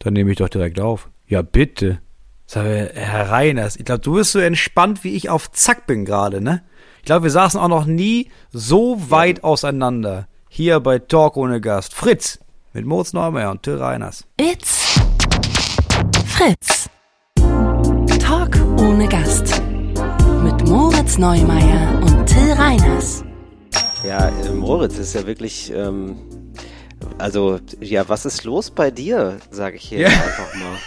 Dann nehme ich doch direkt auf. Ja, bitte. Sag, Herr Reiners, ich glaube, du bist so entspannt, wie ich auf Zack bin gerade, ne? Ich glaube, wir saßen auch noch nie so weit ja. auseinander. Hier bei Talk ohne Gast. Fritz mit Moritz Neumeier und Till Reiners. It's Fritz. Talk ohne Gast. Mit Moritz Neumeier und Till Reiners. Ja, äh, Moritz ist ja wirklich. Ähm also, ja, was ist los bei dir, sage ich hier ja. einfach mal.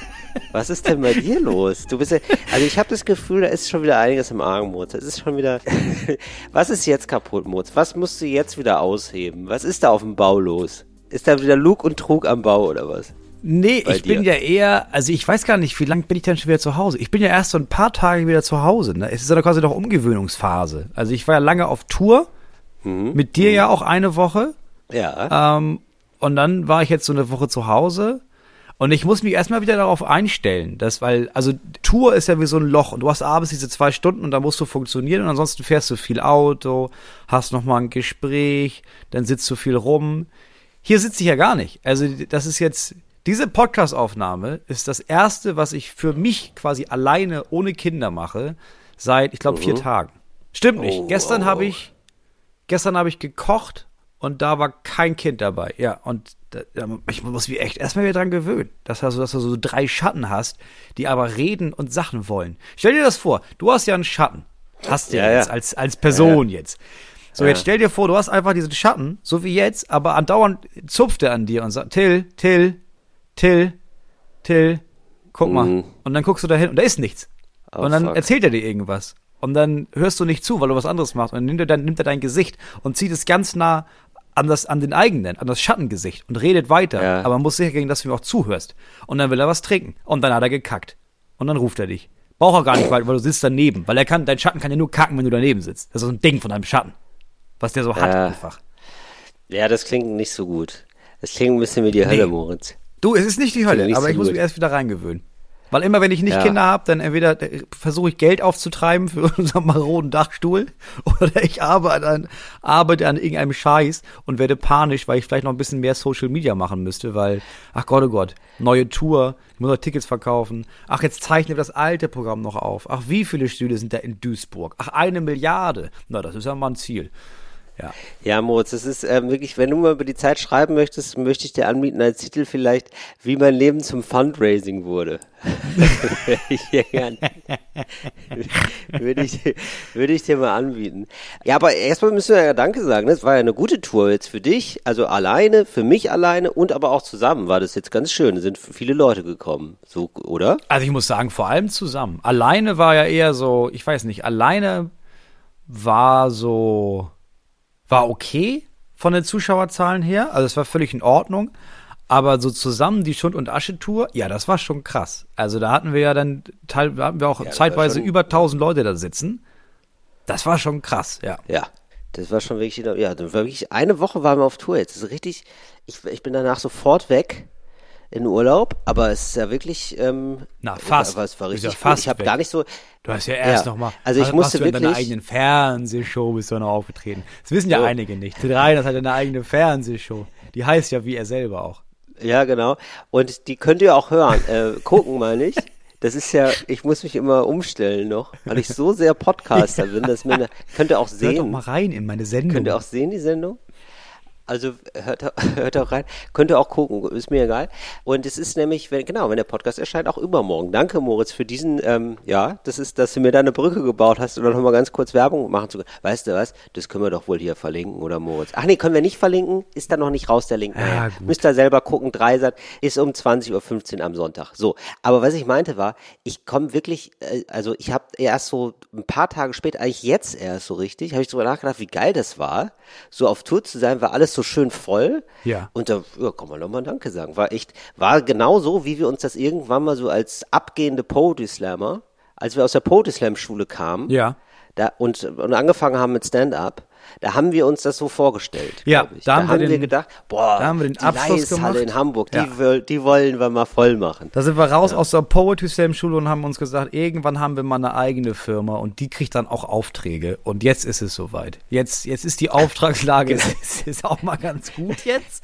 Was ist denn bei dir los? Du bist ja, also ich habe das Gefühl, da ist schon wieder einiges im Argen, Moritz. Es ist schon wieder, was ist jetzt kaputt, Moritz? Was musst du jetzt wieder ausheben? Was ist da auf dem Bau los? Ist da wieder Lug und Trug am Bau oder was? Nee, Bei ich dir. bin ja eher, also ich weiß gar nicht, wie lange bin ich denn schon wieder zu Hause? Ich bin ja erst so ein paar Tage wieder zu Hause. Ne? Es ist ja quasi noch Umgewöhnungsphase. Also ich war ja lange auf Tour, mhm. mit dir mhm. ja auch eine Woche. Ja. Ähm, und dann war ich jetzt so eine Woche zu Hause. Und ich muss mich erstmal wieder darauf einstellen, dass, weil, also Tour ist ja wie so ein Loch und du hast abends diese zwei Stunden und da musst du funktionieren und ansonsten fährst du viel Auto, hast nochmal ein Gespräch, dann sitzt du viel rum. Hier sitze ich ja gar nicht. Also das ist jetzt, diese Podcast-Aufnahme ist das erste, was ich für mich quasi alleine ohne Kinder mache, seit, ich glaube, vier mhm. Tagen. Stimmt nicht. Oh, gestern oh. habe ich, gestern habe ich gekocht und da war kein Kind dabei. Ja, und da, ich muss mich echt erstmal wieder dran gewöhnen, dass, also, dass du so drei Schatten hast, die aber reden und Sachen wollen. Stell dir das vor, du hast ja einen Schatten. Hast du ja, jetzt ja. als, als Person ja. jetzt. So, jetzt stell dir vor, du hast einfach diesen Schatten, so wie jetzt, aber andauernd zupft er an dir und sagt, Till, Till, Till, Till, guck mhm. mal. Und dann guckst du da hin und da ist nichts. Oh, und dann fuck. erzählt er dir irgendwas. Und dann hörst du nicht zu, weil du was anderes machst. Und dann nimmt er, dann nimmt er dein Gesicht und zieht es ganz nah an, das, an den eigenen, an das Schattengesicht und redet weiter. Ja. Aber man muss sicher gehen, dass du ihm auch zuhörst. Und dann will er was trinken. Und dann hat er gekackt. Und dann ruft er dich. Braucht er gar nicht, weil, weil du sitzt daneben. Weil er kann, dein Schatten kann ja nur kacken, wenn du daneben sitzt. Das ist so ein Ding von deinem Schatten. Was der so hat ja. einfach. Ja, das klingt nicht so gut. Das klingt ein bisschen wie die Hölle, nee. Moritz. Du, es ist nicht die Hölle, aber so ich muss mich erst wieder reingewöhnen. Weil immer, wenn ich nicht ja. Kinder habe, dann entweder äh, versuche ich Geld aufzutreiben für unseren maroden Dachstuhl oder ich arbeite an, arbeite an irgendeinem Scheiß und werde panisch, weil ich vielleicht noch ein bisschen mehr Social Media machen müsste, weil, ach Gott, oh Gott, neue Tour, ich muss noch Tickets verkaufen. Ach, jetzt zeichnen wir das alte Programm noch auf. Ach, wie viele Stühle sind da in Duisburg? Ach, eine Milliarde. Na, das ist ja mal ein Ziel. Ja. ja, Moritz, das ist ähm, wirklich, wenn du mal über die Zeit schreiben möchtest, möchte ich dir anbieten als Titel vielleicht, wie mein Leben zum Fundraising wurde. würde, ich, würde ich dir mal anbieten. Ja, aber erstmal müssen wir ja Danke sagen. Das war ja eine gute Tour jetzt für dich, also alleine, für mich alleine und aber auch zusammen war das jetzt ganz schön. Es sind viele Leute gekommen, so, oder? Also ich muss sagen, vor allem zusammen. Alleine war ja eher so, ich weiß nicht, alleine war so war okay von den Zuschauerzahlen her, also es war völlig in Ordnung. Aber so zusammen die Schund- und Asche-Tour, ja, das war schon krass. Also da hatten wir ja dann, teil, hatten wir auch ja, zeitweise über 1000 Leute da sitzen. Das war schon krass, ja. Ja, das war schon wirklich, ja, das war wirklich, eine Woche waren wir auf Tour jetzt. Das ist richtig, ich, ich bin danach sofort weg in Urlaub, aber es ist ja wirklich. Ähm, Na, fast. Aber es war richtig ja fast Ich habe gar nicht so. Du hast ja erst ja. nochmal. Also ich musste du wirklich. In deiner eigenen Fernsehshow bist du noch aufgetreten. Das wissen ja so. einige nicht. T3, das hat eine eigene Fernsehshow. Die heißt ja wie er selber auch. Ja, genau. Und die könnt ihr auch hören. Äh, gucken, meine ich. Das ist ja, ich muss mich immer umstellen noch, weil ich so sehr Podcaster bin, dass mir, könnt ihr auch sehen. Hört doch mal rein in meine Sendung. Könnt ihr auch sehen, die Sendung? Also hört, hört auch rein. Könnt ihr auch gucken, ist mir egal. Und es ist nämlich, wenn, genau, wenn der Podcast erscheint, auch übermorgen. Danke, Moritz, für diesen, ähm, ja, das ist, dass du mir da eine Brücke gebaut hast und dann nochmal ganz kurz Werbung machen zu können. Weißt du was? Das können wir doch wohl hier verlinken, oder Moritz? Ach nee, können wir nicht verlinken? Ist da noch nicht raus, der Link. Ja, Müsst ihr selber gucken. Dreisat ist um 20.15 Uhr am Sonntag. So. Aber was ich meinte war, ich komme wirklich, äh, also ich habe erst so ein paar Tage später, eigentlich jetzt erst so richtig, habe ich drüber nachgedacht, wie geil das war, so auf Tour zu sein, weil alles so schön voll. Ja. Und da ja, kann man nochmal Danke sagen. War echt, war genau so, wie wir uns das irgendwann mal so als abgehende Poetry Slammer, als wir aus der Poetry Slam Schule kamen. Ja. Da, und, und angefangen haben mit Stand-up, da haben wir uns das so vorgestellt. Ja, da haben, da haben wir, den, gedacht, boah, da haben wir den die Abschluss gemacht. in Hamburg, die, ja. die wollen wir mal voll machen. Da sind wir raus ja. aus der Poetry Slam Schule und haben uns gesagt, irgendwann haben wir mal eine eigene Firma und die kriegt dann auch Aufträge. Und jetzt ist es soweit. Jetzt, jetzt ist die Auftragslage genau. ist, ist auch mal ganz gut jetzt.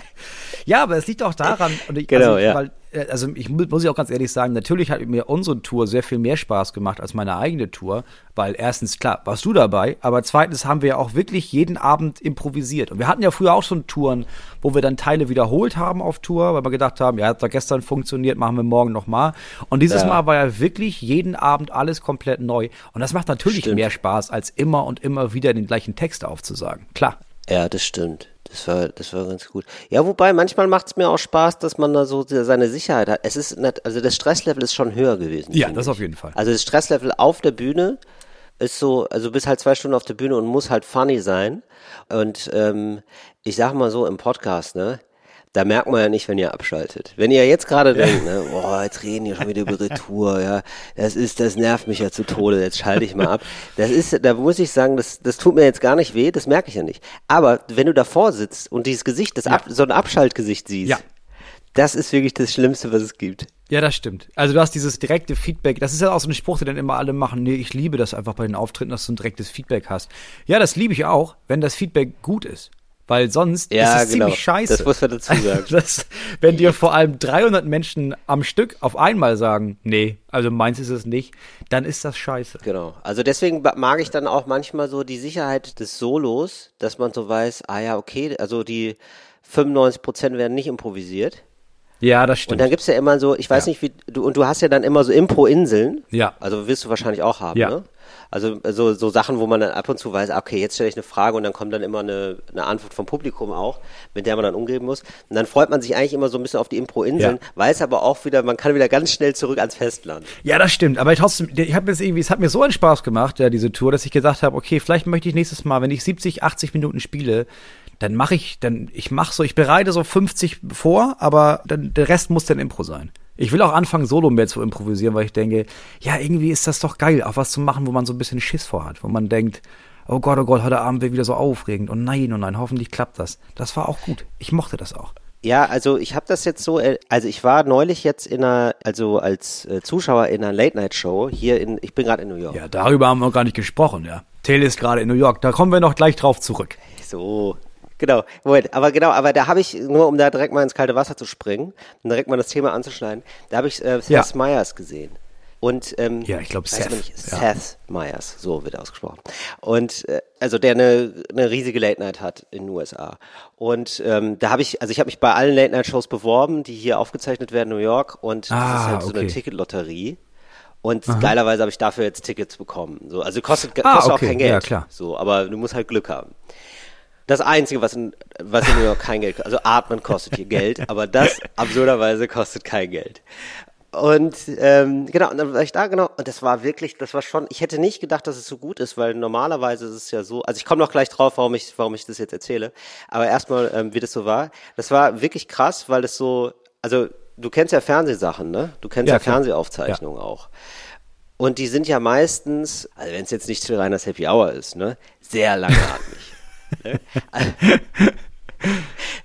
Ja, aber es liegt auch daran, und ich, genau, also, ja. weil äh, also ich mu- muss ich auch ganz ehrlich sagen, natürlich hat mir unsere Tour sehr viel mehr Spaß gemacht als meine eigene Tour, weil erstens, klar, warst du dabei, aber zweitens haben wir ja auch wirklich jeden Abend improvisiert. Und wir hatten ja früher auch schon Touren, wo wir dann Teile wiederholt haben auf Tour, weil wir gedacht haben, ja, hat doch gestern funktioniert, machen wir morgen nochmal. Und dieses Ja. Mal war ja wirklich jeden Abend alles komplett neu. Und das macht natürlich Stimmt. mehr Spaß, als immer und immer wieder den gleichen Text aufzusagen. Klar. Ja, das stimmt. Das war, das war ganz gut. Ja, wobei manchmal macht es mir auch Spaß, dass man da so seine Sicherheit hat. Es ist nicht, also das Stresslevel ist schon höher gewesen. Ja, das ich. auf jeden Fall. Also das Stresslevel auf der Bühne ist so, also du bist halt zwei Stunden auf der Bühne und muss halt funny sein. Und ähm, ich sag mal so im Podcast, ne? Da merkt man ja nicht, wenn ihr abschaltet. Wenn ihr jetzt gerade denkt, ne, boah, jetzt reden die schon wieder über Retour, ja, das ist, das nervt mich ja zu Tode, jetzt schalte ich mal ab. Das ist, da muss ich sagen, das, das tut mir jetzt gar nicht weh, das merke ich ja nicht. Aber wenn du davor sitzt und dieses Gesicht, das ab, so ein Abschaltgesicht siehst, Ja. das ist wirklich das Schlimmste, was es gibt. Ja, das stimmt. Also du hast dieses direkte Feedback. Das ist ja auch so ein Spruch, den dann immer alle machen. Nee, ich liebe das einfach bei den Auftritten, dass du ein direktes Feedback hast. Ja, das liebe ich auch, wenn das Feedback gut ist. Weil sonst Ja, ist es genau. ziemlich scheiße. Das muss man dazu sagen. Das, wenn dir vor allem 300 Menschen am Stück auf einmal sagen, nee, also meins ist es nicht, dann ist das scheiße. Genau. Also deswegen mag ich dann auch manchmal so die Sicherheit des Solos, dass man so weiß, ah ja, okay, also die 95 Prozent werden nicht improvisiert. Ja, das Und stimmt. dann gibt's ja immer so, ich weiß Ja. nicht, wie du, und du hast ja dann immer so Impro-Inseln. Ja. Also wirst du wahrscheinlich auch haben, Ja. ne? Also so, so Sachen, wo man dann ab und zu weiß, okay, jetzt stelle ich eine Frage und dann kommt dann immer eine, eine Antwort vom Publikum auch, mit der man dann umgehen muss. Und dann freut man sich eigentlich immer so ein bisschen auf die Impro-Inseln, Ja. weiß aber auch wieder, man kann wieder ganz schnell zurück ans Festland. Ja, das stimmt. Aber trotzdem, ich habe jetzt irgendwie, es hat mir so einen Spaß gemacht, ja, diese Tour, dass ich gesagt habe, okay, vielleicht möchte ich nächstes Mal, wenn ich 70, 80 Minuten spiele, dann mache ich, dann ich mache so, ich bereite so 50 vor, aber dann der Rest muss dann Impro sein. Ich will auch anfangen, Solo mehr zu improvisieren, weil ich denke, ja, irgendwie ist das doch geil, auch was zu machen, wo man so ein bisschen Schiss vor hat, wo man denkt, oh Gott, oh Gott, heute Abend wird wieder so aufregend. Und nein, oh nein, hoffentlich klappt das. Das war auch gut. Ich mochte das auch. Ja, also ich habe das jetzt so, äh, also ich war neulich jetzt in einer, also als äh, Zuschauer in einer Late-Night-Show hier in, ich bin gerade in New York. Ja, darüber haben wir noch gar nicht gesprochen, ja. Taylor ist gerade in New York, da kommen wir noch gleich drauf zurück. So, genau. Moment, aber genau, aber da habe ich, nur um da direkt mal ins kalte Wasser zu springen und direkt mal das Thema anzuschneiden, da habe ich äh, Seth Ja. Meyers gesehen. Und ähm, Ja, ich glaub, weiß Seth, Nicht, ja. Seth Meyers, so wird er ausgesprochen. Und äh, also der eine, eine riesige Late Night hat in den USA. Und ähm, da habe ich, also ich habe mich bei allen Late Night Shows beworben, die hier aufgezeichnet werden in New York. Und das Ah, ist halt so eine okay. Ticketlotterie. Und geilerweise habe ich dafür jetzt Tickets bekommen. So, also kostet, Ah, kostet okay. auch kein Geld. Ja, klar. So, aber du musst halt Glück haben. Das Einzige, was in, was in New York kein Geld kostet, also Atmen kostet hier Geld, aber das absurderweise kostet kein Geld. Und ähm, genau, und dann war ich da, genau, und das war wirklich, das war schon, ich hätte nicht gedacht, dass es so gut ist, weil normalerweise ist es ja so, also ich komme noch gleich drauf, warum ich, warum ich das jetzt erzähle, aber erstmal, ähm, wie das so war, das war wirklich krass, weil das so, also du kennst ja Fernsehsachen, ne? Du kennst ja, Ja. Fernsehaufzeichnungen auch. Und die sind ja meistens, also wenn es jetzt nicht Till Reiners Happy Hour ist, ne, sehr langatmig. Ne?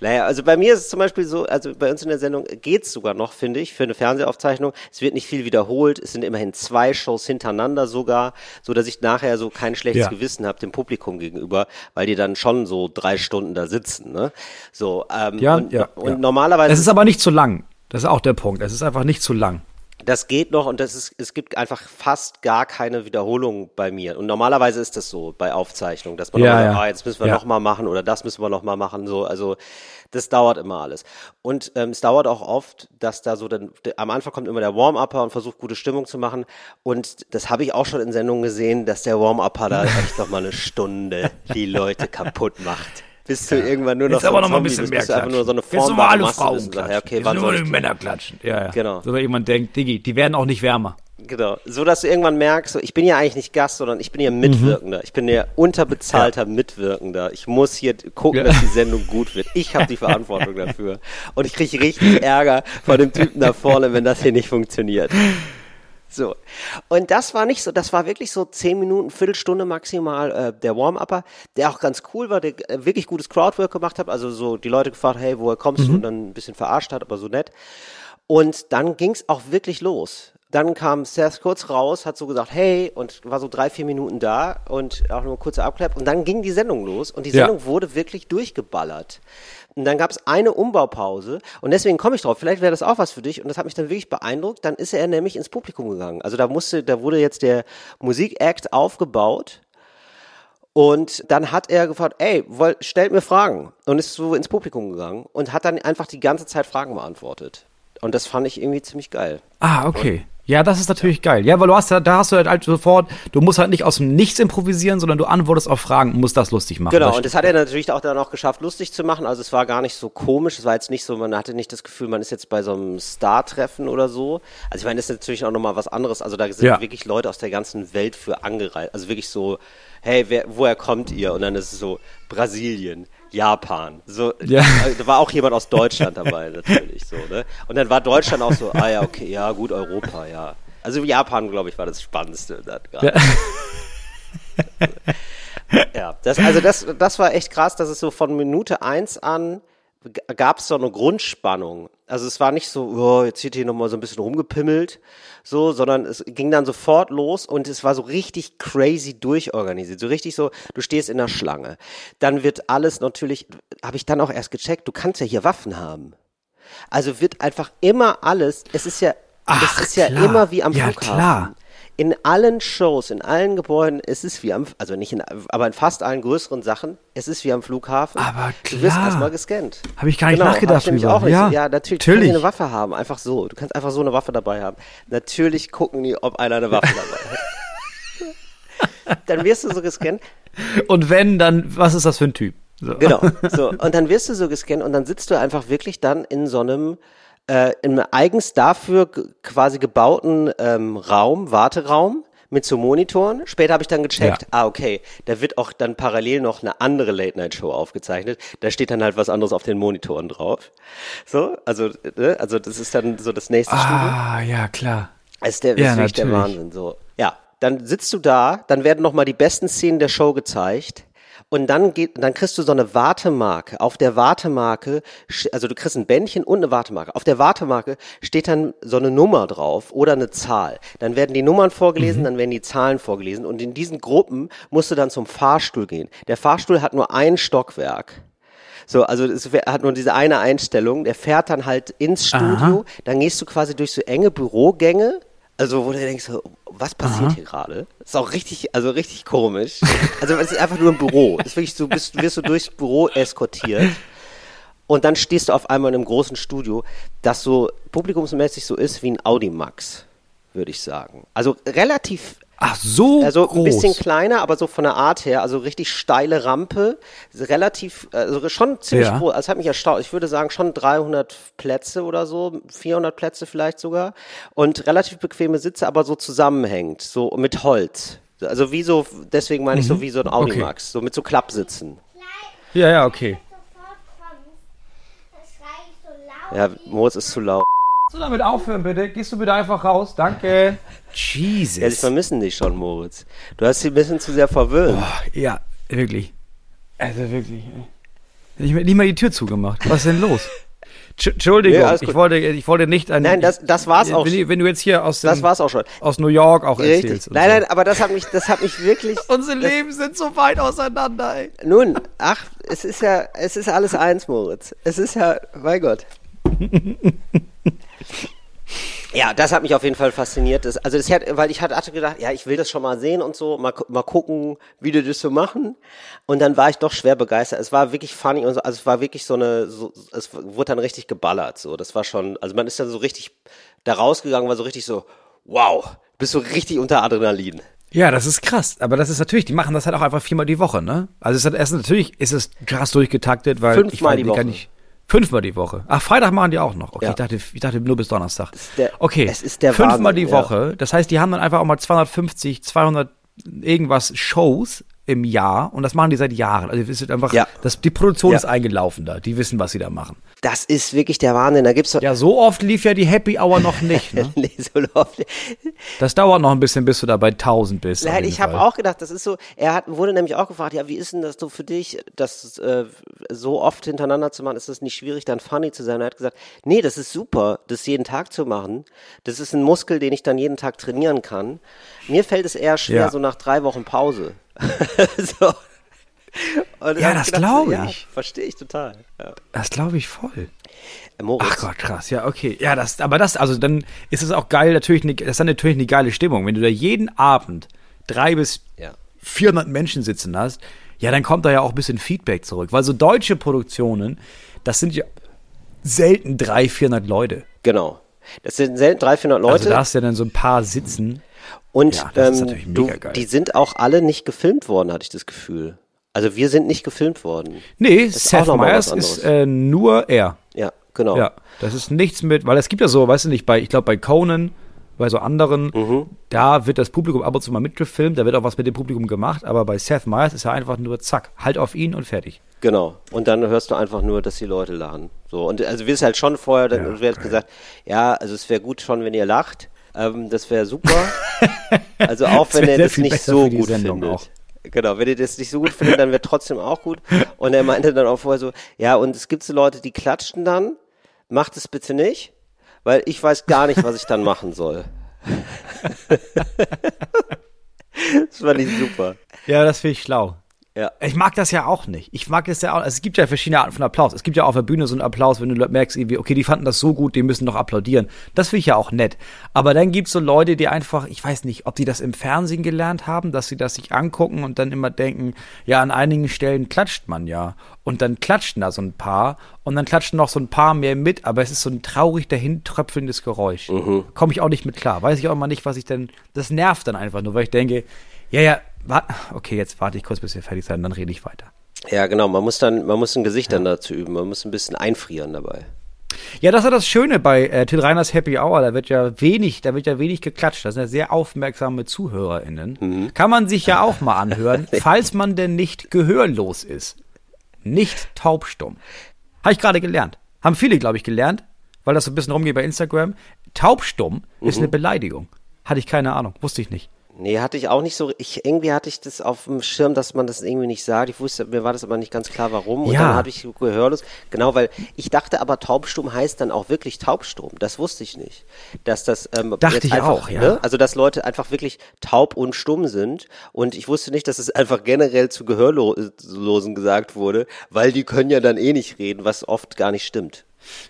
Naja, also bei mir ist es zum Beispiel so, also bei uns in der Sendung geht's sogar noch, finde ich, für eine Fernsehaufzeichnung. Es wird nicht viel wiederholt, es sind immerhin zwei Shows hintereinander sogar, so dass ich nachher so kein schlechtes Ja. Gewissen habe dem Publikum gegenüber, weil die dann schon so drei Stunden da sitzen, ne? So, ähm, Ja, und, ja. und ja. normalerweise Es ist aber nicht zu lang. Das ist auch der Punkt. Es ist einfach nicht zu lang. Das geht noch und das ist, es gibt einfach fast gar keine Wiederholung bei mir. Und normalerweise ist das so bei Aufzeichnungen, dass man Ja, mal ja. sagt, ah, jetzt müssen wir Ja. noch mal machen oder das müssen wir noch mal machen. So, also das dauert immer alles. Und ähm, es dauert auch oft, dass da so dann am Anfang kommt immer der Warm-Upper und versucht gute Stimmung zu machen. Und das habe ich auch schon in Sendungen gesehen, dass der Warm-Upper da echt noch mal eine Stunde die Leute kaputt macht. Bis du irgendwann nur noch Jetzt aber noch mal ein bisschen bist, mehr bis du einfach nur so eine Jetzt nur alle Masse Frauen bist klatschen. ja, okay, Jetzt nur die Männer klatschen. Ja, ja. Genau. So, dass jemand denkt, Diggi, die werden auch nicht wärmer. Genau. So dass du irgendwann merkst, so, ich bin ja eigentlich nicht Gast, sondern ich bin ja Mitwirkender. Ich bin ja unterbezahlter Mitwirkender. Ich muss hier gucken, Ja. dass die Sendung gut wird. Ich habe die Verantwortung dafür. Und ich kriege richtig Ärger von dem Typen da vorne, wenn das hier nicht funktioniert. So. Und das war nicht so, das war wirklich so zehn Minuten, Viertelstunde maximal äh, der Warm-Upper, der auch ganz cool war, der äh, wirklich gutes Crowdwork gemacht hat, also so die Leute gefragt, hey, woher kommst du? Und dann ein bisschen verarscht hat, aber so nett. Und dann ging's auch wirklich los. Dann kam Seth kurz raus, hat so gesagt, hey, und war so drei, vier Minuten da und auch nur eine kurze Abklapp. Und dann ging die Sendung los und die Ja. Sendung wurde wirklich durchgeballert. Und dann gab es eine Umbaupause und deswegen komme ich drauf. Vielleicht wäre das auch was für dich und das hat mich dann wirklich beeindruckt. Dann ist er nämlich ins Publikum gegangen. Also da musste, da wurde jetzt der Musikakt aufgebaut und dann hat er gefragt, ey, woll, stellt mir Fragen und ist so ins Publikum gegangen und hat dann einfach die ganze Zeit Fragen beantwortet. Und das fand ich irgendwie ziemlich geil. Ah, okay. Ja, das ist natürlich geil. Ja, weil du hast ja, da hast du halt, halt sofort, du musst halt nicht aus dem Nichts improvisieren, sondern du antwortest auf Fragen und musst das lustig machen. Genau, das und das hat er natürlich auch dann auch geschafft, lustig zu machen. Also es war gar nicht so komisch, es war jetzt nicht so, man hatte nicht das Gefühl, man ist jetzt bei so einem Star-Treffen oder so. Also ich meine, das ist natürlich auch nochmal was anderes. Also da sind Ja. wirklich Leute aus der ganzen Welt für angereist. Also wirklich so, hey, wer, woher kommt ihr? Und dann ist es so, Brasilien, Japan. So, Ja. da war auch jemand aus Deutschland dabei, natürlich so, ne? Und dann war Deutschland auch so, ah ja, okay, ja, gut, Europa, ja. Also Japan, glaube ich, war das Spannendste. gerade. Ja, das, also das, das war echt krass, dass es so von Minute eins an gab es so eine Grundspannung. Also es war nicht so, oh, jetzt wird hier nochmal so ein bisschen rumgepimmelt, so, sondern es ging dann sofort los und es war so richtig crazy durchorganisiert. So richtig so, du stehst in der Schlange. Dann wird alles natürlich, habe ich dann auch erst gecheckt, du kannst ja hier Waffen haben. Also wird einfach immer alles, es ist ja, Ach, es ist ja klar. immer wie am Ja, Flughafen. klar. In allen Shows, in allen Gebäuden, es ist wie am, also nicht in, aber in fast allen größeren Sachen, es ist wie am Flughafen. Aber Du wirst klar. erstmal gescannt. Hab ich gar nicht genau, nachgedacht ich auch nicht. Ja, ja, natürlich. Du natürlich. kannst eine Waffe haben, einfach so. Du kannst einfach so eine Waffe dabei haben. Natürlich gucken die, ob einer eine Waffe dabei hat. Dann wirst du so gescannt. Und wenn, dann, was ist das für ein Typ? So. Genau. So. Und dann wirst du so gescannt und dann sitzt du einfach wirklich dann in so einem, äh, in einem eigens dafür quasi gebauten ähm, Raum, Warteraum mit so Monitoren. Später habe ich dann gecheckt, Ja. ah, okay, da wird auch dann parallel noch eine andere Late-Night-Show aufgezeichnet. Da steht dann halt was anderes auf den Monitoren drauf. So, also, ne? also das ist dann so das nächste Studio. Ah, ja, klar. Das ist, der, Ja, ist wirklich der. Wahnsinn. So. Ja, dann sitzt du da, dann werden nochmal die besten Szenen der Show gezeigt. Und dann geht, dann kriegst du so eine Wartemarke. Auf der Wartemarke, also du kriegst ein Bändchen und eine Wartemarke. Auf der Wartemarke steht dann so eine Nummer drauf oder eine Zahl. Dann werden die Nummern vorgelesen, Mhm. dann werden die Zahlen vorgelesen. Und in diesen Gruppen musst du dann zum Fahrstuhl gehen. Der Fahrstuhl hat nur ein Stockwerk. So, also es hat nur diese eine Einstellung. Der fährt dann halt ins Studio. Dann gehst du quasi durch so enge Bürogänge. Also wo du denkst, was passiert hier gerade? Ist auch richtig, also richtig komisch. Also es ist einfach nur ein Büro. Ist wirklich so, bist, wirst du durchs Büro eskortiert. Und dann stehst du auf einmal in einem großen Studio, das so publikumsmäßig so ist wie ein Audimax, würde ich sagen. Also relativ Ach, so also groß. ein bisschen kleiner, aber so von der Art her, also richtig steile Rampe, relativ, also schon ziemlich Ja. groß. Also es hat mich erstaunt. Ich würde sagen schon 300 Plätze oder so, 400 Plätze vielleicht sogar und relativ bequeme Sitze, aber so zusammenhängend, so mit Holz. Also wie so, deswegen meine ich so wie so ein Audimax, so mit so Klappsitzen. ja, ja, okay. so. Ja, Moritz ist zu laut. Kannst du damit aufhören, bitte? Gehst du bitte einfach raus? Danke. Jesus. Ja, ich vermissen dich schon, Moritz. Du hast sie ein bisschen zu sehr verwöhnt. Ja, wirklich. Also wirklich. ey. Nicht, mal- nicht mal die Tür zugemacht. Was ist denn los? Tsch- Entschuldigung, Nee, ich, wollte, ich wollte nicht ein. Nein, das- das war's auch. Wenn, wenn du jetzt hier aus, Das dem, war's auch schon. aus New York auch Richtig. erzählst. Nein, so. nein, aber das hat mich, das hat mich wirklich. Unsere Leben sind so weit auseinander, ey. Nun, ach, es ist ja, es ist alles eins, Moritz. Es ist ja, mein Gott. Ja, das hat mich auf jeden Fall fasziniert. Das, also das hat, weil ich hatte gedacht, ja, ich will das schon mal sehen und so, mal, mal gucken, wie die das so machen. Und dann war ich doch schwer begeistert. Es war wirklich funny und so, also es war wirklich so eine, so, es wurde dann richtig geballert. So, das war schon, also man ist dann so richtig da rausgegangen, war so richtig so, wow, bist so richtig unter Adrenalin. Ja, das ist krass. Aber das ist natürlich, die machen das halt auch einfach viermal die Woche, ne? Also es hat erst natürlich ist es krass durchgetaktet, weil ich Fünfmal weiß, die kann Woche. nicht. Fünfmal die Woche. Ach, Freitag machen die auch noch. Okay, Ja. ich dachte, ich dachte nur bis Donnerstag. der- okay, es ist der fünfmal Wahnsinn, die ja. Woche. Das heißt, die haben dann einfach auch mal 250, 200 irgendwas Shows im Jahr und das machen die seit Jahren. Also es ist einfach, Ja. das, die Produktion Ja. ist eingelaufen da. Die wissen, was sie da machen. Das ist wirklich der Wahnsinn. Da gibt's. Ja, so oft lief ja die Happy Hour noch nicht. Ne? Nee, so läuft- Das dauert noch ein bisschen, bis du da bei 1000 bist. Nein, ich habe auch gedacht, das ist so, er hat, wurde nämlich auch gefragt, ja, wie ist denn das so für dich, das äh, so oft hintereinander zu machen, ist das nicht schwierig, dann funny zu sein? Er hat gesagt, nee, das ist super, das jeden Tag zu machen. Das ist ein Muskel, den ich dann jeden Tag trainieren kann. Mir fällt es eher schwer, Ja. so nach drei Wochen Pause. so. Ja, das gedacht, glaub Ja, ich. verstehe ich total. Ja. Das glaube ich voll. Äh, Moritz, Ach Gott, krass. Ja, okay. Ja, das, aber das, also dann ist es auch geil, natürlich, eine, das ist dann natürlich eine geile Stimmung. Wenn du da jeden Abend drei bis Ja. 400 Menschen sitzen hast, ja, dann kommt da ja auch ein bisschen Feedback zurück. Weil so deutsche Produktionen, das sind ja selten 300, 400 Leute. Genau. Das sind selten 300, 400 Leute. Also da hast du ja dann so ein paar sitzen. Und Ja, das ähm, du, die sind auch alle nicht gefilmt worden, hatte ich das Gefühl. Also wir sind nicht gefilmt worden. Nee, ist Seth Meyers ist äh, nur er. Ja, genau. Ja, das ist nichts mit, weil es gibt ja so, weißt du nicht, bei, ich glaube bei Conan, bei so anderen, Mhm. da wird das Publikum ab und zu mal mitgefilmt, da wird auch was mit dem Publikum gemacht, aber bei Seth Meyers ist ja einfach nur zack, halt auf ihn und fertig. Genau. Und dann hörst du einfach nur, dass die Leute lachen. So. Und also wir ist halt schon vorher, dann Ja, wird gesagt, ja, also es wäre gut schon, wenn ihr lacht. Ähm, das wäre super. also auch wenn sehr das nicht so gut Sendung findet. auch. Genau, wenn ihr das nicht so gut findet, dann wird trotzdem auch gut. Und er meinte dann auch vorher so, ja, und es gibt so Leute, die klatschen dann, macht es bitte nicht, weil ich weiß gar nicht, was ich dann machen soll. das fand ich super. Ja, das finde ich schlau. Ja. Ich mag das ja auch nicht. Ich mag das ja auch. Also es gibt ja verschiedene Arten von Applaus. Es gibt ja auf der Bühne so einen Applaus, wenn du merkst, irgendwie, okay, die fanden das so gut, die müssen doch applaudieren. Das finde ich ja auch nett. Aber dann gibt's so Leute, die einfach, ich weiß nicht, ob die das im Fernsehen gelernt haben, dass sie das sich angucken und dann immer denken, ja, an einigen Stellen klatscht man ja. Und dann klatschen da so ein paar und dann klatschen noch so ein paar mehr mit, aber es ist so ein traurig dahintröpfelndes Geräusch. Komme ich auch nicht mit klar. Weiß ich auch immer nicht, was ich denn. Das nervt dann einfach nur, weil ich denke, ja, ja, okay, jetzt warte ich kurz, bis wir fertig sind, dann rede ich weiter. Ja, genau. Man muss dann, man muss ein Gesicht dann dazu üben. Man muss ein bisschen einfrieren dabei. Ja, das ist ja das Schöne bei äh, Till Reiners Happy Hour. Da wird ja wenig, da wird ja wenig geklatscht. Das sind ja sehr aufmerksame ZuhörerInnen. Kann man sich ja auch mal anhören, falls man denn nicht gehörlos ist. Nicht taubstumm. Habe ich gerade gelernt. Haben viele, glaube ich, gelernt, weil das so ein bisschen rumgeht bei Instagram. Taubstumm ist eine Beleidigung. Hatte ich keine Ahnung, wusste ich nicht. Nee, hatte ich auch nicht so. Ich, irgendwie hatte ich das auf dem Schirm, dass man das irgendwie nicht sagt. Ich wusste, mir war das aber nicht ganz klar, warum. Und Ja. dann habe ich gehörlos. Genau, weil ich dachte aber, taubstumm heißt dann auch wirklich taubstumm. Das wusste ich nicht. Dass das, ähm, Dachte jetzt ich einfach, auch, ja. Ne? Also, dass Leute einfach wirklich taub und stumm sind. Und ich wusste nicht, dass es einfach generell zu Gehörlosen gesagt wurde, weil die können ja dann eh nicht reden, was oft gar nicht stimmt.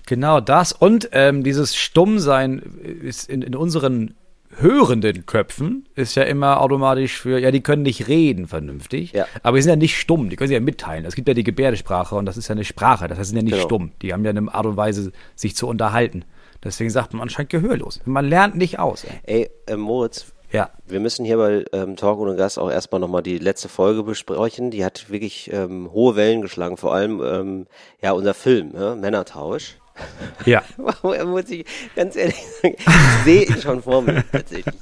Genau das und ähm, dieses Stummsein ist in, in unseren hörenden Köpfen ist ja immer automatisch für, ja, die können nicht reden vernünftig, Ja. aber die sind ja nicht stumm, die können sich ja mitteilen. Es gibt ja die Gebärdesprache und das ist ja eine Sprache, das heißt, sie sind ja nicht Genau. stumm. Die haben ja eine Art und Weise, sich zu unterhalten. Deswegen sagt man anscheinend gehörlos. Man lernt nicht aus, ey. Ey, äh, Moritz, Ja. Wir müssen hier bei ähm, Talk ohne Gast auch erstmal nochmal die letzte Folge besprechen. Die hat wirklich ähm, hohe Wellen geschlagen, vor allem ähm, ja unser Film, ja, Männertausch. Ja. Muss ich ganz ehrlich sagen, ich sehe ihn schon vor mir tatsächlich.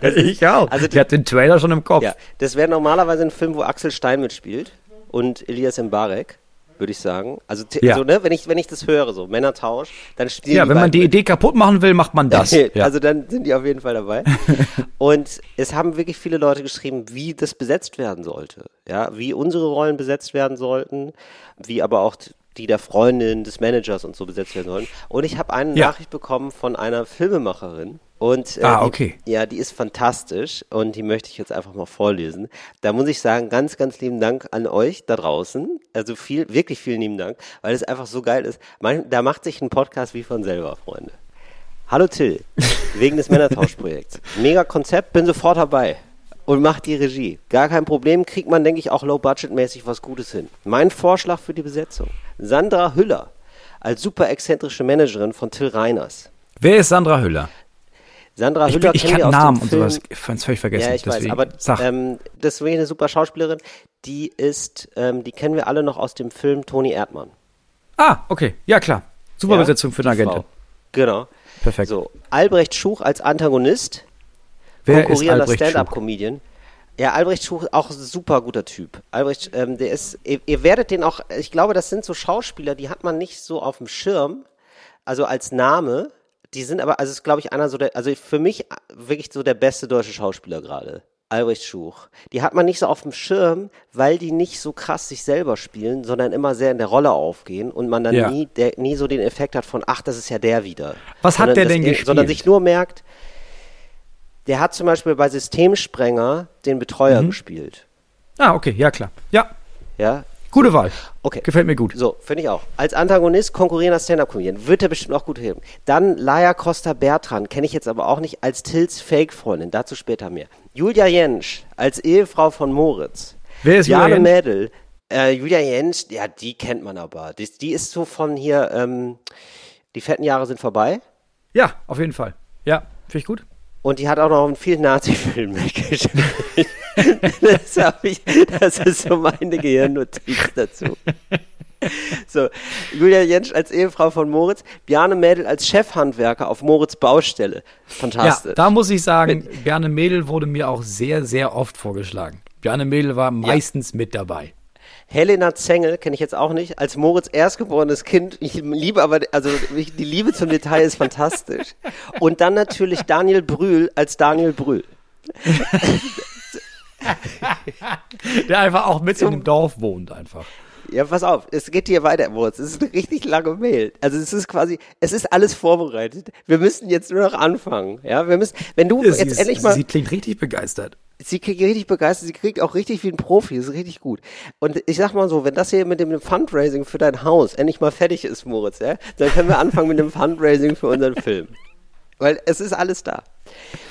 Das ist- ich auch. Also ich hatte den Trailer schon im Kopf. ja, das wäre normalerweise ein Film, wo Axel Stein mitspielt und Elias Mbarek, würde ich sagen. Also, Ja. so, ne, wenn ich wenn ich das höre, so Männertausch, dann spielen Ja, die wenn man die mit. Idee kaputt machen will, macht man das. Ja. Also dann sind die auf jeden Fall dabei. Und es haben wirklich viele Leute geschrieben, wie das besetzt werden sollte. Ja, wie unsere Rollen besetzt werden sollten, wie aber auch die der Freundin, des Managers und so besetzt werden sollen. Und ich habe eine Ja. Nachricht bekommen von einer Filmemacherin. Und äh, Ah, die, okay. ja, die ist fantastisch und die möchte ich jetzt einfach mal vorlesen. Da muss ich sagen, ganz, ganz lieben Dank an euch da draußen. Also viel, wirklich vielen lieben Dank, weil es einfach so geil ist. Man, da macht sich ein Podcast wie von selber, Freunde. Hallo Till, wegen des Männertauschprojekts. Mega Konzept, bin sofort dabei. Und macht die Regie. Gar kein Problem, kriegt man, denke ich, auch low-budget-mäßig was Gutes hin. Mein Vorschlag für die Besetzung. Sandra Hüller als super exzentrische Managerin von Till Reiners. Wer ist Sandra Hüller? Sandra Ich, Hüller bin, ich kann Namen und sowas völlig vergessen. Ja, ich weiß, deswegen. aber Sag. ähm, wirklich eine super Schauspielerin. Die ist, ähm, die kennen wir alle noch aus dem Film Toni Erdmann. ah, okay. Ja, klar. Super Ja, Besetzung für eine Agentin. Frau. Genau. Perfekt. So, Albrecht Schuch als Antagonist, Wer konkurrierender? Stand-up-Comedian. Ja, Albrecht Schuch, auch ein super guter Typ. Albrecht, ähm, der ist, ihr, ihr werdet den auch, ich glaube, das sind so Schauspieler, die hat man nicht so auf dem Schirm, also als Name. Die sind aber, also ist, glaube ich, einer so der, also für mich wirklich so der beste deutsche Schauspieler gerade. Albrecht Schuch. Die hat man nicht so auf dem Schirm, weil die nicht so krass sich selber spielen, sondern immer sehr in der Rolle aufgehen und man dann Ja. nie, der, nie so den Effekt hat von, ach, das ist ja der wieder. Was hat Sondern der das- denn gespielt? Sondern sich nur merkt, der hat zum Beispiel bei Systemsprenger den Betreuer Mhm. gespielt. Ah, okay, ja klar. Ja, Ja, gute Wahl. Okay. Gefällt mir gut. so, finde ich auch. Als Antagonist konkurrierender Stand-Up-Comedian wird er bestimmt auch gut helfen. Dann Laia Costa Bertran, kenne ich jetzt aber auch nicht, als Tills Fake-Freundin, dazu später mehr. Julia Jentsch, als Ehefrau von Moritz. Wer ist Julia Jane Jentsch? Mädel. Äh, Julia Jentsch, ja, die kennt man aber. Die, die ist so von hier, ähm, die fetten Jahre sind vorbei. Ja, auf jeden Fall. Ja, finde ich gut. Und die hat auch noch in vielen Nazi-Filmen mitgespielt. das, ich, das ist so meine Gehirnnotiz dazu. So, Julia Jentsch als Ehefrau von Moritz, Bjarne Mädel als Chefhandwerker auf Moritz Baustelle. Fantastisch. Ja, da muss ich sagen, Bjarne Mädel wurde mir auch sehr, sehr oft vorgeschlagen. Bjarne Mädel war meistens mit dabei. Helena Zengel kenne ich jetzt auch nicht, als Moritz erstgeborenes Kind. Ich liebe aber, also ich, die Liebe zum Detail ist fantastisch. Und dann natürlich Daniel Brühl als Daniel Brühl. Der einfach auch mit in dem Dorf wohnt einfach. Ja, pass auf, es geht hier weiter, Moritz. Es ist eine richtig lange Mail. Also es ist quasi, es ist alles vorbereitet. Wir müssen jetzt nur noch anfangen. Ja, wir müssen, wenn du Sie, jetzt ist- endlich mal, sie klingt richtig begeistert. sie kriegt richtig begeistert, sie kriegt auch richtig wie ein Profi, das ist richtig gut. Und ich sag mal so, wenn das hier mit dem Fundraising für dein Haus endlich mal fertig ist, Moritz, ja, dann können wir anfangen mit dem Fundraising für unseren Film. Weil es ist alles da.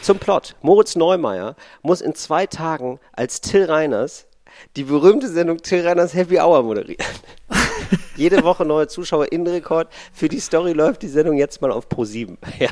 Zum Plot. Moritz Neumeier muss in zwei Tagen als Till Reiners die berühmte Sendung Till Reiners Happy Hour moderieren. Jede Woche neue ZuschauerInnenrekord. Für die Story läuft die Sendung jetzt mal auf Pro7. Ja,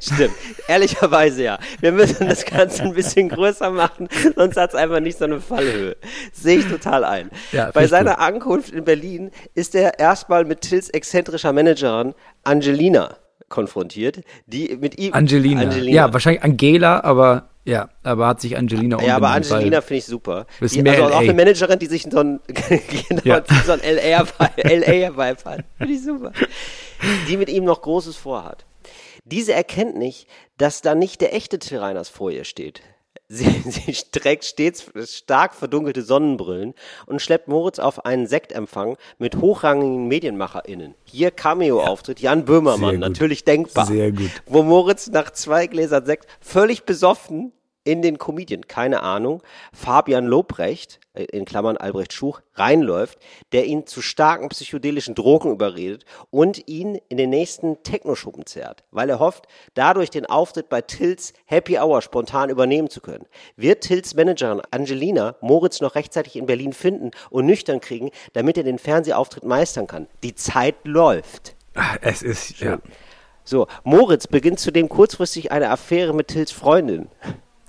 stimmt. Ehrlicherweise ja. Wir müssen das Ganze ein bisschen größer machen, sonst hat es einfach nicht so eine Fallhöhe. Sehe ich total ein. Ja, Bei seiner gut. Ankunft in Berlin ist er erstmal mit Tills exzentrischer Managerin Angelina konfrontiert, die mit ihm Angelina. Angelina. Ja, wahrscheinlich Angela, aber ja, aber hat sich Angelina Ja, aber Angelina finde ich super. Ist Die, mehr also auch LA. eine Managerin, die sich so ein, genau, Ja. so ein LA-Vibe hat. Finde ich super. Die mit ihm noch Großes vorhat. Diese erkennt nicht, dass da nicht der echte Till Reiners vor ihr steht. Sie, sie trägt stets stark verdunkelte Sonnenbrillen und schleppt Moritz auf einen Sektempfang mit hochrangigen MedienmacherInnen. Hier Cameo-Auftritt Jan Böhmermann, natürlich denkbar. Sehr gut. Wo Moritz nach zwei Gläsern Sekt völlig besoffen in den Comedian, keine Ahnung, Fabian Lobrecht, äh, in Klammern Albrecht Schuch, reinläuft, der ihn zu starken psychedelischen Drogen überredet und ihn in den nächsten Techno-Schuppen zerrt, weil er hofft, dadurch den Auftritt bei Tills Happy Hour spontan übernehmen zu können. Wird Tills Managerin Angelina Moritz noch rechtzeitig in Berlin finden und nüchtern kriegen, damit er den Fernsehauftritt meistern kann? Die Zeit läuft. Ah, Es ist, ja. So, Moritz beginnt zudem kurzfristig eine Affäre mit Tills Freundin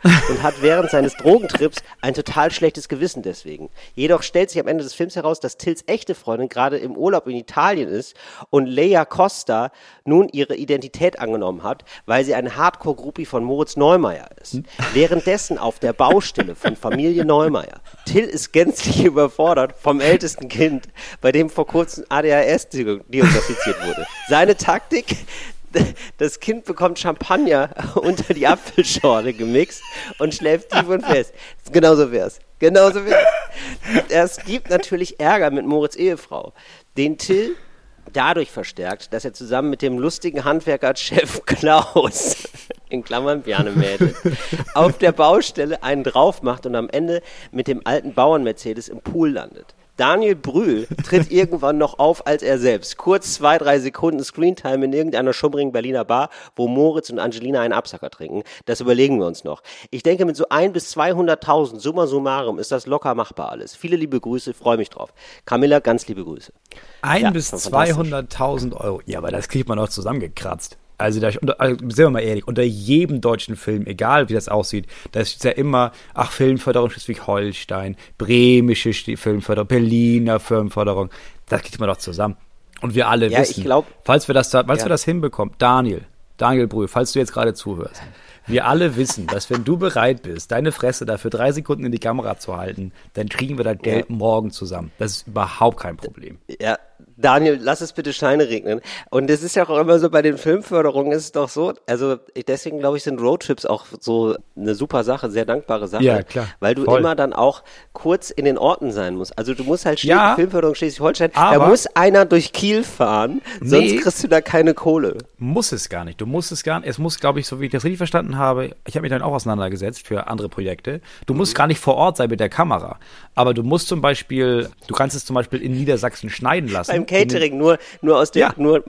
und hat während seines Drogentrips ein total schlechtes Gewissen deswegen. Jedoch stellt sich am Ende des Films heraus, dass Tills echte Freundin gerade im Urlaub in Italien ist und Leia Costa nun ihre Identität angenommen hat, weil sie ein Hardcore-Groupie von Moritz Neumeier ist. Währenddessen auf der Baustelle von Familie Neumeier. Till ist gänzlich überfordert vom ältesten Kind, bei dem vor kurzem ADHS diagnostiziert wurde. Seine Taktik, das Kind bekommt Champagner unter die Apfelschorle gemixt und schläft tief und fest. Genauso wär's. Genauso wär's. Es gibt natürlich Ärger mit Moritz Ehefrau, den Till dadurch verstärkt, dass er zusammen mit dem lustigen Handwerker Chef Klaus, in Klammern Bjarne Mädel, auf der Baustelle einen drauf macht und am Ende mit dem alten Bauern-Mercedes im Pool landet. Daniel Brühl tritt irgendwann noch auf als er selbst. Kurz zwei, drei Sekunden Screentime in irgendeiner schummrigen Berliner Bar, wo Moritz und Angelina einen Absacker trinken. Das überlegen wir uns noch. Ich denke, mit so ein bis 200.000 summa summarum ist das locker machbar alles. Viele liebe Grüße, freue mich drauf. Camilla, ganz liebe Grüße. Ein Ja, bis schon fantastisch. 200.000 Euro. Ja, aber das kriegt man auch zusammengekratzt. Also, da, unter, also, sind wir mal ehrlich, unter jedem deutschen Film, egal wie das aussieht, da ist ja immer, ach, Filmförderung Schleswig-Holstein, bremische Filmförderung, Berliner Filmförderung, das kriegt man doch zusammen. Und wir alle Ja, ich wissen, glaub- falls wir das, da- falls Ja. wir das hinbekommen, Daniel, Daniel Brühl, falls du jetzt gerade zuhörst, wir alle wissen, dass wenn du bereit bist, deine Fresse dafür drei Sekunden in die Kamera zu halten, dann kriegen wir das Geld morgen zusammen. Das ist überhaupt kein Problem. Ja, Daniel, lass es bitte Scheine regnen. Und es ist ja auch immer so bei den Filmförderungen ist es doch so, also deswegen glaube ich, sind Roadtrips auch so eine super Sache, sehr dankbare Sache. Ja, klar. Weil du Voll. immer dann auch kurz in den Orten sein musst. Also du musst halt Ja. Filmförderung Schleswig-Holstein, da muss einer durch Kiel fahren, sonst Nee. kriegst du da keine Kohle. Muss es gar nicht. Du musst es gar nicht. Es muss, glaube ich, so wie ich das richtig verstanden habe, ich habe mich dann auch auseinandergesetzt für andere Projekte. Du musst gar nicht vor Ort sein mit der Kamera. Aber du musst zum Beispiel, du kannst es zum Beispiel in Niedersachsen schneiden lassen. Beim Catering nur, nur aus der, Ja. nur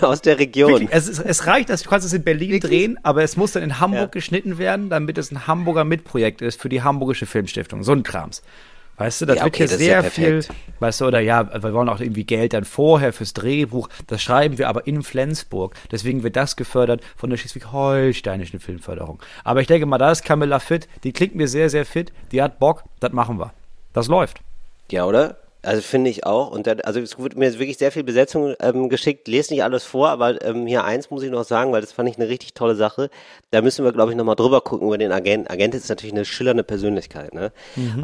aus der Region. Wirklich, es, ist, es reicht, dass du kannst es in Berlin drehen, aber es muss dann in Hamburg Ja. geschnitten werden, damit es ein Hamburger Mitprojekt ist für die Hamburgische Filmstiftung. So ein Krams. Weißt du, das Ja, wird okay, hier das ist ja sehr viel, weißt du, oder ja, wir wollen auch irgendwie Geld dann vorher fürs Drehbuch. Das schreiben wir aber in Flensburg. Deswegen wird das gefördert von der Schleswig-Holsteinischen Filmförderung. Aber ich denke mal, da ist Camilla fit. Die klingt mir sehr, sehr fit. Die hat Bock. Das machen wir. Das läuft. Ja, oder? Also finde ich auch. Und dann, also es wurde mir jetzt wirklich sehr viel Besetzung ähm, geschickt. Lese nicht alles vor, aber ähm, hier eins muss ich noch sagen, weil das fand ich eine richtig tolle Sache. Da müssen wir, glaube ich, nochmal drüber gucken über den Agenten. Agent ist natürlich eine schillernde Persönlichkeit, ne?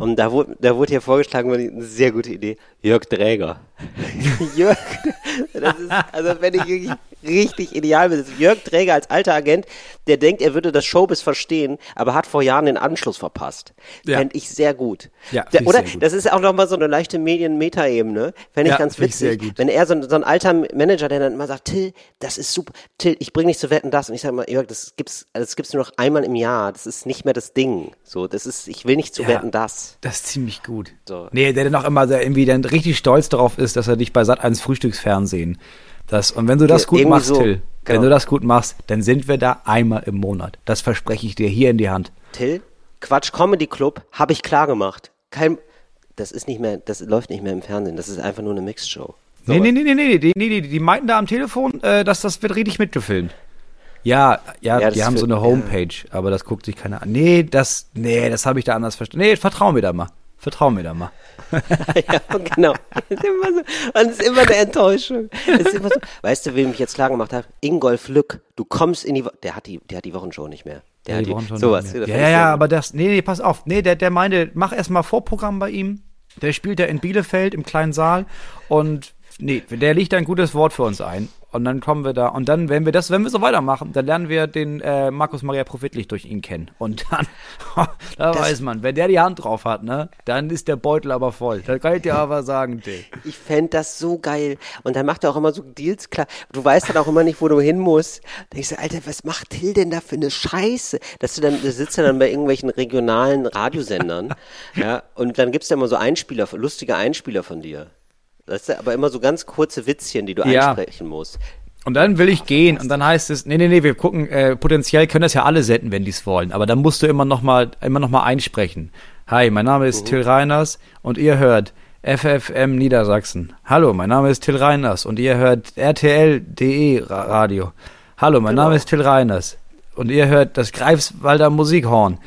Und da wurde, da wurde hier vorgeschlagen, eine sehr gute Idee. Jörg Dräger. Jörg, das ist, also wenn ich wirklich richtig ideal bin. Jörg Dräger als alter Agent, der denkt, er würde das Showbiz verstehen, aber hat vor Jahren den Anschluss verpasst. Ja. Fände ich sehr gut. Ja, ich oder? gut. Das ist auch nochmal so eine leichte Medien-Meta-Ebene. Fände ich Ja, ganz witzig. Wenn er so, ein- so ein alter Manager, der dann immer sagt, Till, das ist super. Till, ich bring dich zu wetten das. Und ich sage mal, Jörg, das gibt's, das gibt's nur noch einmal im Jahr. Das ist nicht mehr das Ding. So, das ist, ich will nicht zu Ja. wetten das. Das ist ziemlich gut. So. Nee, der dann auch immer irgendwie dann richtig stolz darauf ist, dass er dich bei Sat 1 Frühstücksfernsehen. Das, und wenn du das Ja, gut irgendwie machst, so. Till, wenn Genau. du das gut machst, dann sind wir da einmal im Monat. Das verspreche ich dir hier in die Hand. Till, Quatsch Comedy Club, habe ich klar gemacht. Kein, das ist nicht mehr, das läuft nicht mehr im Fernsehen. Das ist einfach nur eine Mixed-Show. So, Nee, nee, nee, nee, nee, nee, nee, die meinten da am Telefon, äh, dass das wird richtig mitgefilmt. Ja, ja, Ja, die haben so eine Homepage, aber das guckt sich keiner an. Nee, das, nee, das habe ich da anders verstanden. Nee, vertrau mir da mal. Vertrau mir da mal. ja, genau. Das ist immer so, und es ist immer eine Enttäuschung. Immer so, weißt du, wem ich jetzt klar gemacht habe? Ingolf Lück, du kommst in die, Wo- der hat die, der hat die Wochenshow nicht mehr. Der hat die schon sowas. nicht mehr. das Ja, ja, ja, aber das, nee, nee, pass auf. Nee, der, der meinte, mach erstmal Vorprogramm bei ihm. Der spielt ja in Bielefeld im kleinen Saal und nee, der liegt ein gutes Wort für uns ein. Und dann kommen wir da, und dann, wenn wir das, wenn wir so weitermachen, dann lernen wir den äh, Markus Maria Profitlich durch ihn kennen. Und dann, da weiß man, wenn der die Hand drauf hat, ne, dann ist der Beutel aber voll. Das kann ich dir aber sagen, Till. Ich fände das so geil. Und dann macht er auch immer so Deals klar. Du weißt dann auch immer nicht, wo du hin musst. Da ich so, Alter, was macht Till denn da für eine Scheiße? Dass du dann, du sitzt ja dann bei irgendwelchen regionalen Radiosendern. ja, und dann gibt's ja immer so Einspieler, lustige Einspieler von dir. Das ist aber immer so ganz kurze Witzchen, die du Ja. einsprechen musst. Und dann will ich gehen und dann heißt es, nee, nee, nee, wir gucken, äh, potenziell können das ja alle senden, wenn die es wollen, aber dann musst du immer noch mal, immer noch mal einsprechen. Hi, mein Name ist Till Reiners und ihr hört FFM Niedersachsen. Hallo, mein Name ist Till Reiners und ihr hört RTL.de Ra- Radio. Hallo, mein Name ist Till Reiners und ihr hört das Greifswalder Musikhorn.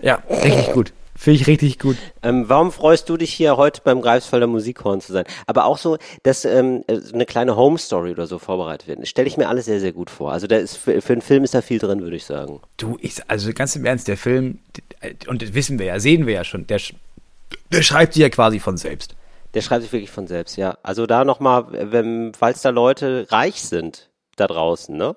Ja, richtig gut. Finde ich richtig gut. Ähm, warum freust du dich hier heute beim Greifswalder Musikhorn zu sein? Aber auch so, dass ähm, äh, eine kleine Home Story oder so vorbereitet wird. Stelle ich mir alles sehr, sehr gut vor. Also da ist für, für einen Film ist da viel drin, würde ich sagen. Du, ich, also ganz im Ernst, der Film, und das wissen wir ja, sehen wir ja schon, der, der schreibt sich ja quasi von selbst. Der schreibt sich wirklich von selbst, ja. Also da nochmal, wenn, falls da Leute reich sind da draußen, ne?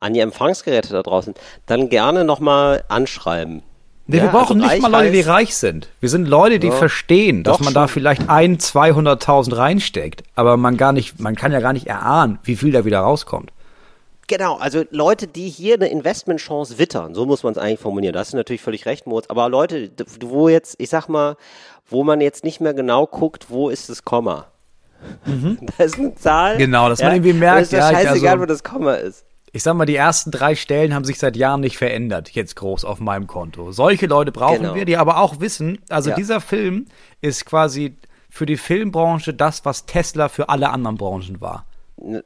An die Empfangsgeräte da draußen, dann gerne nochmal anschreiben. Nee, Ja, wir brauchen also nicht mal Leute, die reich sind. Wir sind Leute, die Ja, verstehen, dass man da schon. vielleicht ein, 200.000 reinsteckt, aber man gar nicht, man kann ja gar nicht erahnen, wie viel da wieder rauskommt. Genau, also Leute, die hier eine Investmentchance wittern, so muss man es eigentlich formulieren. Da hast du natürlich völlig recht, Moritz. Aber Leute, wo jetzt, ich sag mal, wo man jetzt nicht mehr genau guckt, wo ist das Komma? Da ist eine Zahl. Mhm. Genau, dass man irgendwie merkt, und ist ja, ja, ich- scheißegal, also- wo das Komma ist. Ich sag mal, die ersten drei Stellen haben sich seit Jahren nicht verändert, jetzt groß auf meinem Konto. Solche Leute brauchen Genau. wir, die aber auch wissen, also Ja. dieser Film ist quasi für die Filmbranche das, was Tesla für alle anderen Branchen war.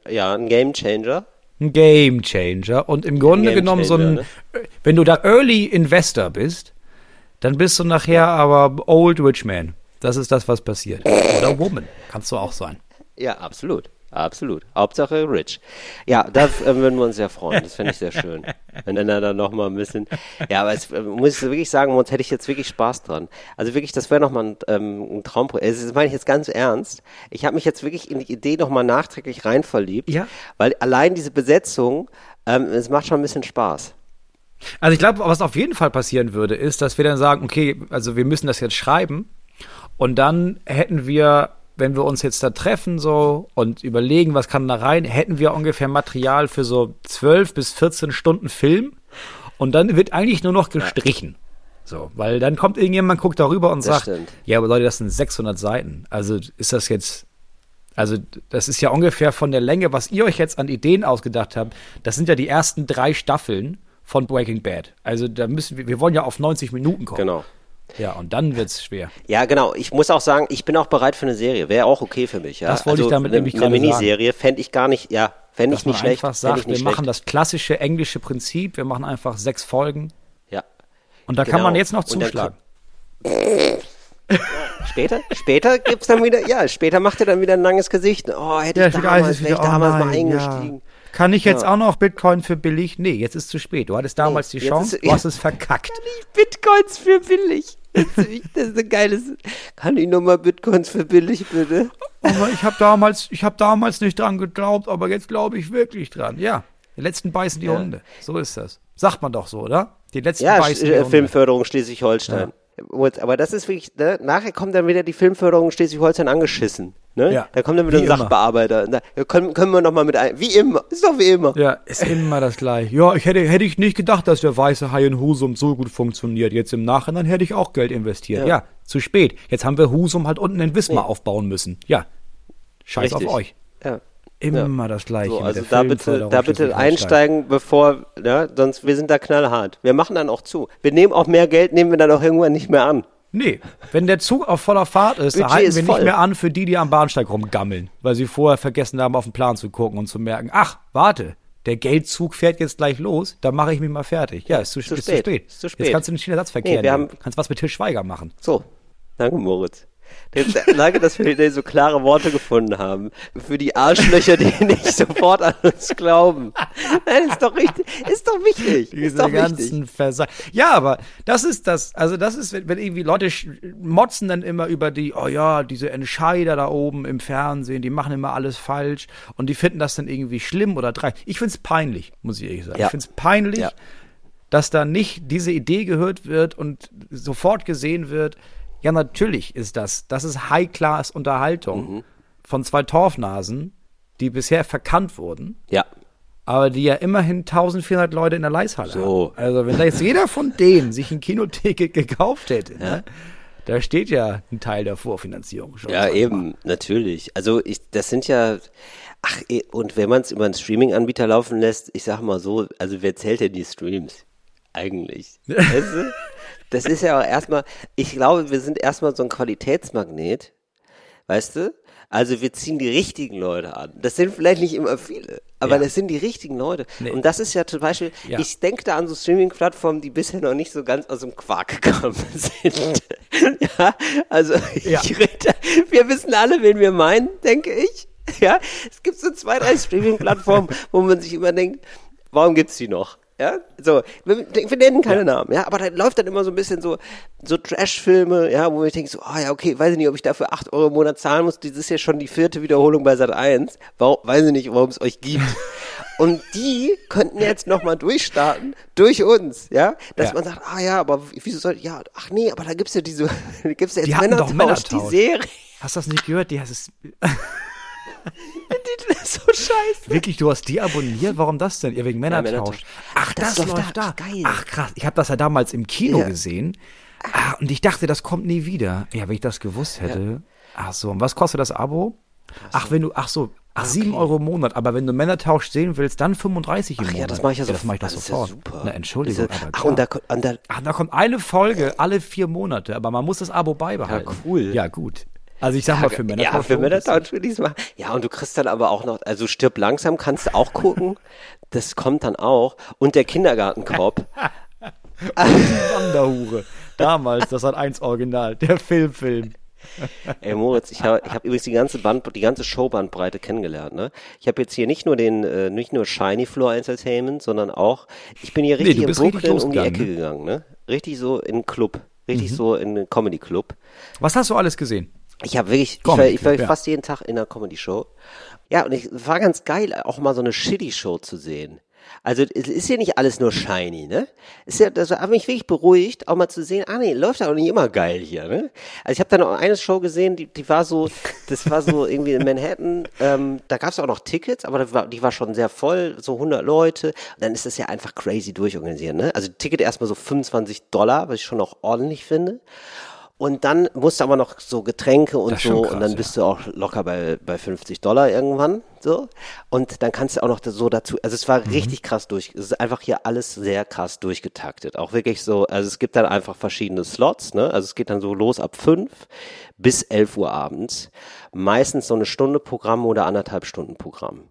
Ja, ein Game Changer. ein Game Changer und im Grunde genommen so ein, Changer, wenn du da Early Investor bist, dann bist du nachher aber Old Rich Man. Das ist das, was passiert. Oder Woman, kannst du auch sein. Ja, absolut. Absolut. Hauptsache rich. Ja, da äh, würden wir uns sehr freuen. Das fände ich sehr schön. Wenn dann da noch mal ein bisschen. Ja, aber es, äh, muss ich wirklich sagen, uns hätte ich jetzt wirklich Spaß dran. Also wirklich, das wäre noch mal ein, ähm, ein Traumprojekt. Also das meine ich jetzt ganz ernst. Ich habe mich jetzt wirklich in die Idee noch mal nachträglich rein verliebt. Ja. Weil allein diese Besetzung, ähm, es macht schon ein bisschen Spaß. Also ich glaube, was auf jeden Fall passieren würde, ist, dass wir dann sagen, okay, also wir müssen das jetzt schreiben und dann hätten wir, wenn wir uns jetzt da treffen so und überlegen, was kann da rein, hätten wir ungefähr Material für so 12 bis 14 Stunden Film und dann wird eigentlich nur noch gestrichen. So, weil dann kommt irgendjemand, guckt darüber und Das sagt, stimmt. ja, aber Leute, das sind 600 Seiten. Also ist das jetzt, also das ist ja ungefähr von der Länge, was ihr euch jetzt an Ideen ausgedacht habt. Das sind ja die ersten drei Staffeln von Breaking Bad. Also da müssen wir, wir wollen ja auf 90 Minuten kommen. Genau. Ja, und dann wird's schwer. Ja, genau. Ich muss auch sagen, ich bin auch bereit für eine Serie. Wäre auch okay für mich. Ja? Das wollte ich damit eine, nämlich Eine gerade Miniserie fände ich gar nicht, ja, fände ich Dass man nicht schlecht. einfach fänd ich sagt, wir nicht machen schlecht. das klassische englische Prinzip, wir machen einfach sechs Folgen Ja. und da kann Genau. man jetzt noch zuschlagen. Später, später gibt's dann wieder, ja, später macht er dann wieder ein langes Gesicht. Oh, hätte ich damals, wäre ich damals mal eingestiegen. Kann ich jetzt auch noch Bitcoin für billig? Nee, jetzt ist zu spät. Du hattest damals Nee, die Chance, ist- du hast es verkackt. Bitcoins für billig. Das ist, ein geiles. Kann ich nochmal Bitcoins für billig, bitte? Aber ich habe damals, ich habe damals nicht dran geglaubt, aber jetzt glaube ich wirklich dran. Ja, die letzten beißen die Ja. Hunde. So ist das. Sagt man doch so, oder? Die letzten Ja, beißen die äh, Hunde. Filmförderung Schleswig-Holstein. Und- Aber das ist wirklich, ne? nachher kommt dann wieder die Filmförderung Schleswig-Holstein angeschissen. Ne? Ja. Da kommt dann wieder Wie ein. Sachbearbeiter. Na, ja, können, können wir noch mal mit ein. Wie immer. Ist doch wie immer. Ja, ist immer das gleiche. Ja, ich hätte, hätte ich nicht gedacht, dass der weiße Hai in Husum so gut funktioniert. Jetzt im Nachhinein hätte ich auch Geld investiert. Ja, Ja. zu spät. Jetzt haben wir Husum halt unten in Wismar aufbauen müssen. Ja, scheiß Richtig. auf euch. Ja. Immer das gleiche. So, also da bitte, da bitte einsteigen, bevor, ja, sonst, wir sind da knallhart. Wir machen dann auch zu. Wir nehmen auch mehr Geld, nehmen wir dann auch irgendwann nicht mehr an. Nee, wenn der Zug auf voller Fahrt ist, dann halten ist wir voll. nicht mehr an für die, die am Bahnsteig rumgammeln, weil sie vorher vergessen haben, auf den Plan zu gucken und zu merken, ach, warte, der Geldzug fährt jetzt gleich los, da mache ich mich mal fertig. Ja, ist zu, Zu ist spät. zu spät. Ist zu spät. Jetzt kannst du den Schienenersatzverkehr Nee, nehmen. haben- kannst was mit Til Schweiger machen. So. Danke, Moritz. Danke, dass wir so klare Worte gefunden haben. Für die Arschlöcher, die nicht sofort an uns glauben. Nein, ist doch richtig. Ist doch wichtig. Diese ist doch ganzen Versa Ja, aber das ist das, also das ist, wenn, wenn irgendwie Leute motzen dann immer über die, oh ja, diese Entscheider da oben im Fernsehen, die machen immer alles falsch und die finden das dann irgendwie schlimm oder dreist. Ich find's peinlich, muss ich ehrlich sagen. Ja. Ich find's peinlich, Ja. dass da nicht diese Idee gehört wird und sofort gesehen wird, ja, natürlich ist das, das ist High-Class-Unterhaltung Mhm. von zwei Torfnasen, die bisher verkannt wurden Ja. aber die ja immerhin 1400 Leute in der Leishalle So. haben. Also wenn da jetzt jeder von denen sich ein Kinoticket gekauft hätte, ne, da steht ja ein Teil der Vorfinanzierung schon. Ja, eben, natürlich. Also ich, das sind ja, ach, eh, und wenn man es über einen Streaming-Anbieter laufen lässt, ich sag mal so, also wer zählt denn die Streams? Eigentlich. Weißt du? Das ist ja auch erstmal, ich glaube, wir sind erstmal so ein Qualitätsmagnet, weißt du? Also wir ziehen die richtigen Leute an. Das sind vielleicht nicht immer viele, aber Ja. das sind die richtigen Leute. Nee. Und das ist ja zum Beispiel, Ja. ich denke da an so Streaming-Plattformen, die bisher noch nicht so ganz aus dem Quark gekommen sind. ja, also Ja. ich rede, wir wissen alle, wen wir meinen, denke ich. Ja, es gibt so zwei, drei Streaming-Plattformen, wo man sich immer denkt, warum gibt's die noch? Ja, so, wir, wir nennen keine Namen, ja, aber da läuft dann immer so ein bisschen so, so Trash-Filme, ja, wo ich denke so, ah ja, okay, weiß ich nicht, ob ich dafür 8 Euro im Monat zahlen muss, das ist ja schon die vierte Wiederholung bei Sat 1, warum, weiß ich nicht, warum es euch gibt. Und die könnten jetzt nochmal durchstarten, durch uns, ja, dass Ja. man sagt, ah ja, aber wieso soll, ja, ach nee, aber da gibt's ja diese, gibt's ja jetzt Die doch Männertausch, die Männertausch. Serie. Hast du das nicht gehört? Die, das ist, Die ist so scheiße. wirklich, du hast die abonniert? Warum das denn? Ja, wegen Männertausch. Männertausch. Ach, das, Das läuft läuft da. da. Ach, geil. Ach krass, ich habe das ja damals im Kino Ja. gesehen. Ah, und ich dachte, das kommt nie wieder. Ja, wenn ich das gewusst hätte. Ach so, und was kostet das Abo? Ach, wenn du, ach so, ach, sieben Euro im Monat, aber wenn du Männertausch sehen willst, dann 35 im Ach Monat. ja, das mache ich ja, Das mache ich das ist ja sofort. super. Na, Entschuldigung, Diese- aber Ach, und da, und da, Ach, da kommt eine Folge alle vier Monate, aber man muss das Abo beibehalten. Ja, cool. Ja, gut. Also ich sag mal, für Männertausch. ja, für. Männertausch will ich es machen. Ja, und du kriegst dann aber auch noch, also stirb langsam kannst du auch gucken. Das kommt dann auch. Und der Kindergartenkorb. Die Wanderhure. Damals, das hat eins Original, der Filmfilm. Ey Moritz, ich habe ich hab übrigens die ganze Band, die ganze Showbandbreite kennengelernt. Ne? Ich habe jetzt hier nicht nur den, äh, nicht nur Shiny Floor Entertainment, sondern auch, ich bin hier richtig du in bist richtig Brooklyn um die Ecke ne? gegangen. Ne? Richtig so in einen Club, Mhm. richtig so in einen Comedy Club. Was hast du alles gesehen? Ich habe wirklich, ich war, ich war ja. fast jeden Tag in einer Comedy-Show. Ja, und ich war ganz geil, auch mal so eine Shitty-Show zu sehen. Also es ist ja nicht alles nur shiny, ne? Ist ja, das hat mich wirklich beruhigt, auch mal zu sehen, ah nee, läuft ja auch nicht immer geil hier, ne? Also ich habe dann auch eine Show gesehen, die, die war so, das war so irgendwie in Manhattan, ähm, da gab es auch noch Tickets, aber war, die war schon sehr voll, so 100 Leute. Und dann ist das ja einfach crazy durchorganisiert, ne? Also Ticket erstmal so 25 Dollar, was ich schon auch ordentlich finde. Und dann musst du aber noch so Getränke und Das so krass, und dann ja. bist du auch locker bei, bei 50 Dollar irgendwann so. Und dann kannst du auch noch so dazu, also es Mhm. war richtig krass durch, es ist einfach hier alles sehr krass durchgetaktet. Auch wirklich so, also es gibt dann einfach verschiedene Slots, ne? Also es geht dann so los ab 5 bis 11 Uhr abends. Meistens so eine Stunde Programm oder anderthalb Stunden Programm.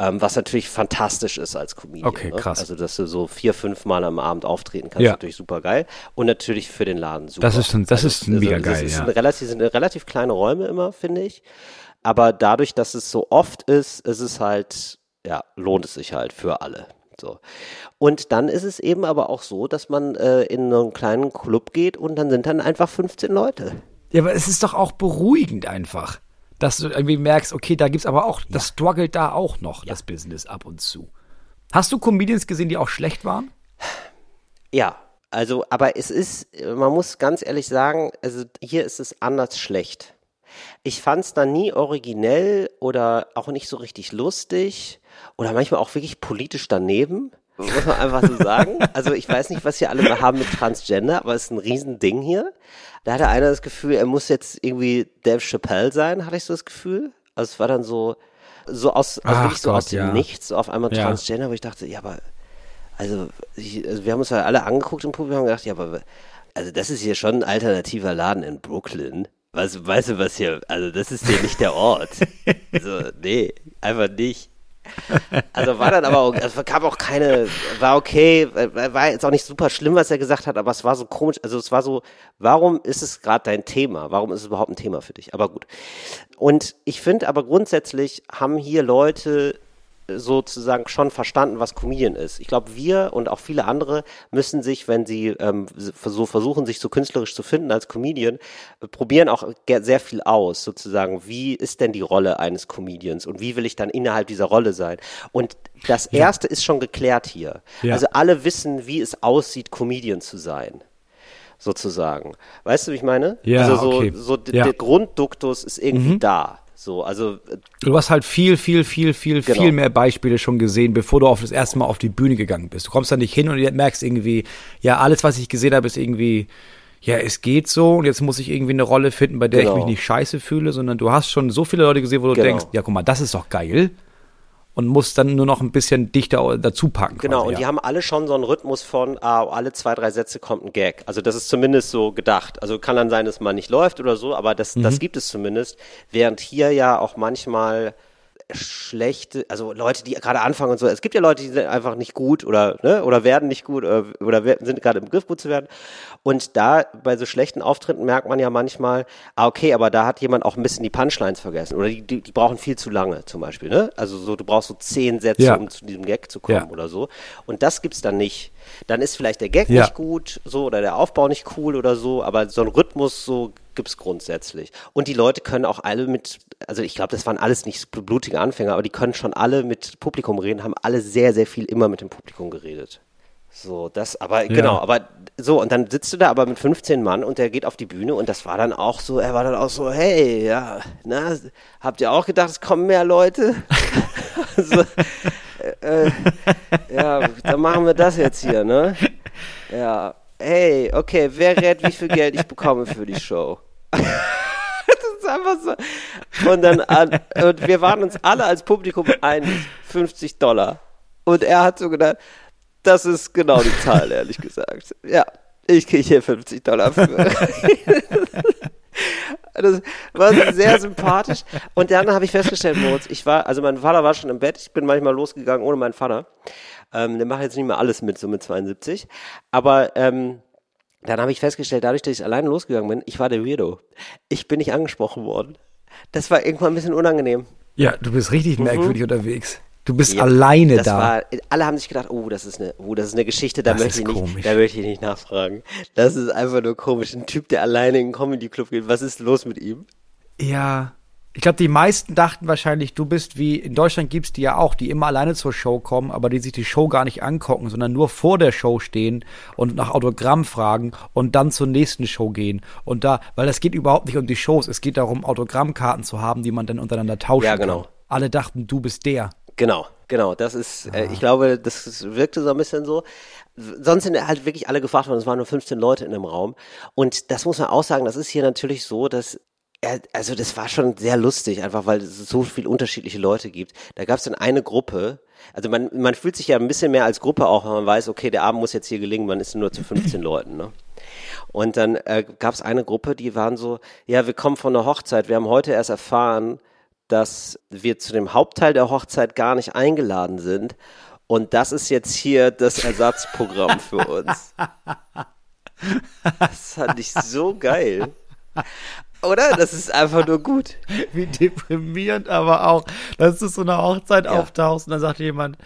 Ähm, was natürlich fantastisch ist als Comedian. Okay, ne? krass. Also, dass du so vier, fünf Mal am Abend auftreten kannst, Ja. ist natürlich super geil. Und natürlich für den Laden super. Das ist schon- das ist mega das geil, ist ja. ein relativ, sind relativ kleine Räume immer, finde ich. Aber dadurch, dass es so oft ist, ist es halt, ja, lohnt es sich halt für alle. So. Und dann ist es eben aber auch so, dass man äh, in einen kleinen Club geht und dann sind dann einfach 15 Leute. Ja, aber es ist doch auch beruhigend einfach, dass du irgendwie merkst, okay, da gibt's aber auch, das struggelt da auch noch, das Business ab und zu. Hast du Comedians gesehen, die auch schlecht waren? Ja, also, aber es ist, man muss ganz ehrlich sagen, also hier ist es anders schlecht. Ich fand es dann nie originell oder auch nicht so richtig lustig oder manchmal auch wirklich politisch daneben, muss man einfach so sagen. Also ich weiß nicht, was hier alle haben mit Transgender, aber es ist ein Riesending hier. Da hatte einer das Gefühl, er muss jetzt irgendwie Dave Chappelle sein, hatte ich so das Gefühl. Also es war dann so, so aus, also Ach wirklich so Gott, aus dem ja. Nichts, so auf einmal Ja. Transgender, wo ich dachte, ja, aber also, ich, also wir haben uns ja alle angeguckt im Publikum und gedacht, ja, aber also das ist hier schon ein alternativer Laden in Brooklyn. Weißt, weißt du, was hier, also das ist hier nicht der Ort. Also, nee, einfach nicht. Also war dann aber auch, es gab auch keine, war okay, war jetzt auch nicht super schlimm, was er gesagt hat, aber es war so komisch, also es war so, warum ist es gerade dein Thema? Warum ist es überhaupt ein Thema für dich? Aber gut. Und ich finde aber grundsätzlich haben hier Leute sozusagen schon verstanden, was Comedian ist. Ich glaube, wir und auch viele andere müssen sich, wenn sie ähm, so versuchen, sich so künstlerisch zu finden als Comedian, äh, probieren auch sehr viel aus, sozusagen. Wie ist denn die Rolle eines Comedians und wie will ich dann innerhalb dieser Rolle sein? Und das erste ist schon geklärt hier. Ja. Also alle wissen, wie es aussieht, Comedian zu sein. Sozusagen. Weißt du, wie ich meine? Ja, also so, okay. so Ja. der Grundduktus ist irgendwie da. So, also äh, Du hast halt viel, viel, viel, viel, Genau. viel mehr Beispiele schon gesehen, bevor du auf das erste Mal auf die Bühne gegangen bist. Du kommst da nicht hin und merkst irgendwie, ja, alles, was ich gesehen habe, ist irgendwie, ja, es geht so und jetzt muss ich irgendwie eine Rolle finden, bei der Genau. ich mich nicht scheiße fühle, sondern du hast schon so viele Leute gesehen, wo du Genau. denkst, ja, guck mal, das ist doch geil. Und musst dann nur noch ein bisschen dichter dazu packen. Genau, quasi, und ja. die haben alle schon so einen Rhythmus von, ah, alle zwei, drei Sätze kommt ein Gag. Also das ist zumindest so gedacht. Also kann dann sein, dass man nicht läuft oder so, aber das, Mhm. das gibt es zumindest. Während hier ja auch manchmal schlechte, also Leute, die gerade anfangen und so. Es gibt ja Leute, die sind einfach nicht gut oder ne, oder werden nicht gut oder, oder sind gerade im Begriff gut zu werden. Und da bei so schlechten Auftritten merkt man ja manchmal, ah okay, aber da hat jemand auch ein bisschen die Punchlines vergessen oder die, die, die brauchen viel zu lange zum Beispiel. Ne? Also so, du brauchst so zehn Sätze, Ja. um zu diesem Gag zu kommen Ja. oder so. Und das gibt's dann nicht. Dann ist vielleicht der Gag Ja. nicht gut, so oder der Aufbau nicht cool oder so, aber so ein Rhythmus so gibt's grundsätzlich. Und die Leute können auch alle mit, also ich glaube, das waren alles nicht blutige Anfänger, aber die können schon alle mit Publikum reden, haben alle sehr, sehr viel immer mit dem Publikum geredet. So, das, aber genau, aber so, und dann sitzt du da aber mit 15 Mann und der geht auf die Bühne und das war dann auch so, er war dann auch so, hey, ja, na, habt ihr auch gedacht, es kommen mehr Leute? so, äh, äh, ja, dann machen wir das jetzt hier, ne? Ja, hey, okay, wer rät, wie viel Geld ich bekomme für die Show? einfach so. Und dann, an, und wir waren uns alle als Publikum einig, 50 Dollar. Und er hat so gedacht, das ist genau die Zahl, ehrlich gesagt. Ja, ich kriege hier 50 Dollar für. Das war sehr sympathisch. Und dann habe ich festgestellt, Moritz, ich war, also mein Vater war schon im Bett, ich bin manchmal losgegangen ohne meinen Vater. Ähm, der macht jetzt nicht mehr alles mit, so mit 72. Aber ähm, dann habe ich festgestellt, dadurch, dass ich alleine losgegangen bin, ich war der Weirdo. Ich bin nicht angesprochen worden. Das war irgendwann ein bisschen unangenehm. Ja, du bist richtig merkwürdig unterwegs. Du bist Ja, alleine da. War, alle haben sich gedacht, oh, das ist eine, oh, das ist eine Geschichte, da Das möchte ist ich nicht, da möchte ich nicht nachfragen. Das ist einfach nur komisch. Ein Typ, der alleine in einen Comedy Club geht. Was ist los mit ihm? Ja. Ich glaube, die meisten dachten wahrscheinlich, du bist wie in Deutschland gibt's die ja auch, die immer alleine zur Show kommen, aber die sich die Show gar nicht angucken, sondern nur vor der Show stehen und nach Autogramm fragen und dann zur nächsten Show gehen. Und da, weil es geht überhaupt nicht um die Shows, es geht darum, Autogrammkarten zu haben, die man dann untereinander tauschen Ja, genau. kann. Alle dachten, du bist der. Genau, genau. Das ist, äh, ich glaube, das wirkte so ein bisschen so. Sonst sind halt wirklich alle gefragt worden. Es waren nur 15 Leute in dem Raum. Und das muss man auch sagen, das ist hier natürlich so, dass also das war schon sehr lustig, einfach weil es so viele unterschiedliche Leute gibt. Da gab es dann eine Gruppe, also man, man fühlt sich ja ein bisschen mehr als Gruppe auch, wenn man weiß, okay, der Abend muss jetzt hier gelingen, man ist nur zu 15 Leuten, ne? Und dann äh, gab es eine Gruppe, die waren so, ja, wir kommen von der Hochzeit, wir haben heute erst erfahren, dass wir zu dem Hauptteil der Hochzeit gar nicht eingeladen sind. Und das ist jetzt hier das Ersatzprogramm für uns. Das fand ich so geil. Oder? Das ist einfach nur gut. Wie deprimierend aber auch, dass du zu einer Hochzeit Ja. auftauchst und dann sagt jemand,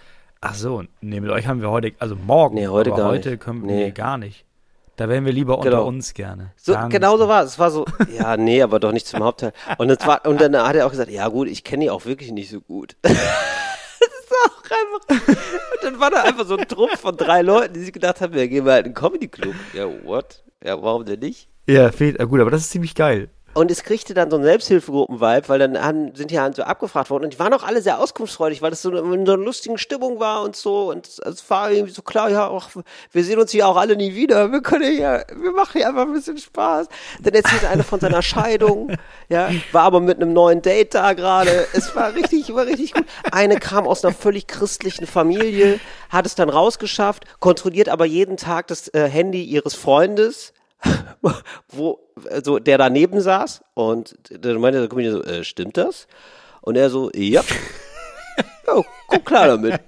ach so, nee, mit euch haben wir heute, also morgen, Nee, heute aber gar heute nicht. können wir, Nee. nee, gar nicht. Da wären wir lieber unter Genau. uns gerne. So, genau so war es. Es war so, ja, nee, aber doch nicht zum Hauptteil. Und, das war, und dann hat er auch gesagt, ja gut, ich kenne die auch wirklich nicht so gut. das ist auch einfach. Und dann war da einfach so ein Trupp von drei Leuten, die sich gedacht haben, ja, gehen wir halt in einen Comedy-Club. Ja, what? Ja, warum denn nicht? Ja, fehlt, gut, aber das ist ziemlich geil. Und es kriegte dann so einen Selbsthilfegruppen-Vibe, weil dann haben, sind die halt so abgefragt worden. Und die waren auch alle sehr auskunftsfreudig, weil das so in so einer lustigen Stimmung war und so. Und es war irgendwie so klar, ja, auch, wir sehen uns hier auch alle nie wieder, wir können hier, wir machen hier einfach ein bisschen Spaß. Dann erzählt einer von seiner Scheidung, ja, war aber mit einem neuen Date da gerade, es war richtig, war richtig gut. Eine kam aus einer völlig christlichen Familie, hat es dann rausgeschafft, kontrolliert aber jeden Tag das äh, Handy ihres Freundes, wo, also der daneben saß und dann meinte der Comedian so, äh, stimmt das? Und er so, ja. ja, guck klar damit.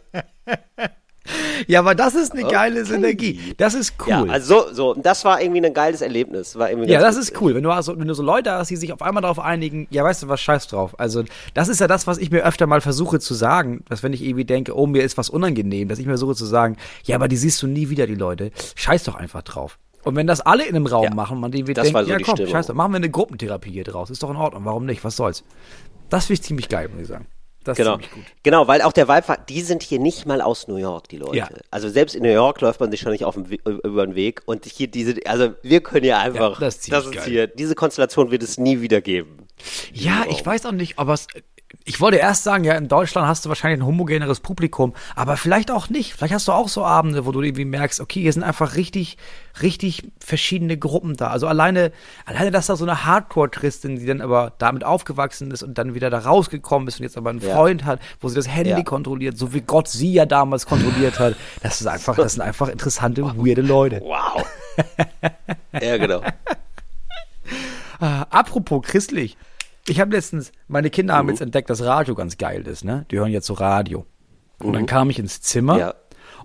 Ja, aber das ist eine geile Synergie. Das ist cool. Ja, also so, so, das war irgendwie ein geiles Erlebnis. War irgendwie Ja, das ist cool. Wenn du, also, wenn du so Leute hast, die sich auf einmal darauf einigen, ja, weißt du was, scheiß drauf. Also, das ist ja das, was ich mir öfter mal versuche zu sagen, dass wenn ich irgendwie denke, oh, mir ist was unangenehm, dass ich mir versuche zu sagen, ja, aber die siehst du nie wieder, die Leute. Scheiß doch einfach drauf. Und wenn das alle in einem Raum Ja, machen, man irgendwie das denkt, war so ja die komm, Stimmung. scheiß doch, machen wir eine Gruppentherapie hier draus. Ist doch in Ordnung. Warum nicht? Was soll's? Das finde ich ziemlich geil, muss ich sagen. Das Genau. genau, weil auch der Vibe war, die sind hier nicht mal aus New York, die Leute. Ja. Also selbst in New York läuft man sich schon nicht auf dem, We- über den Weg und hier diese, also wir können ja einfach, Ja, das ist ziemlich ist geil. hier, diese Konstellation wird es nie wieder geben. Ja, ich weiß auch nicht, aber es, ich wollte erst sagen, ja, in Deutschland hast du wahrscheinlich ein homogeneres Publikum, aber vielleicht auch nicht. Vielleicht hast du auch so Abende, wo du irgendwie merkst, okay, hier sind einfach richtig, richtig verschiedene Gruppen da. Also alleine, alleine, dass da so eine Hardcore-Christin, die dann aber damit aufgewachsen ist und dann wieder da rausgekommen ist und jetzt aber einen Ja. Freund hat, wo sie das Handy Ja. kontrolliert, so wie Gott sie ja damals kontrolliert hat. Das ist einfach, das sind einfach interessante, weirde Leute. Wow. ja, genau. Äh, apropos christlich. Ich habe letztens, meine Kinder Mhm. haben jetzt entdeckt, dass Radio ganz geil ist, ne? Die hören jetzt so Radio. Und dann kam ich ins Zimmer Mhm. Ja.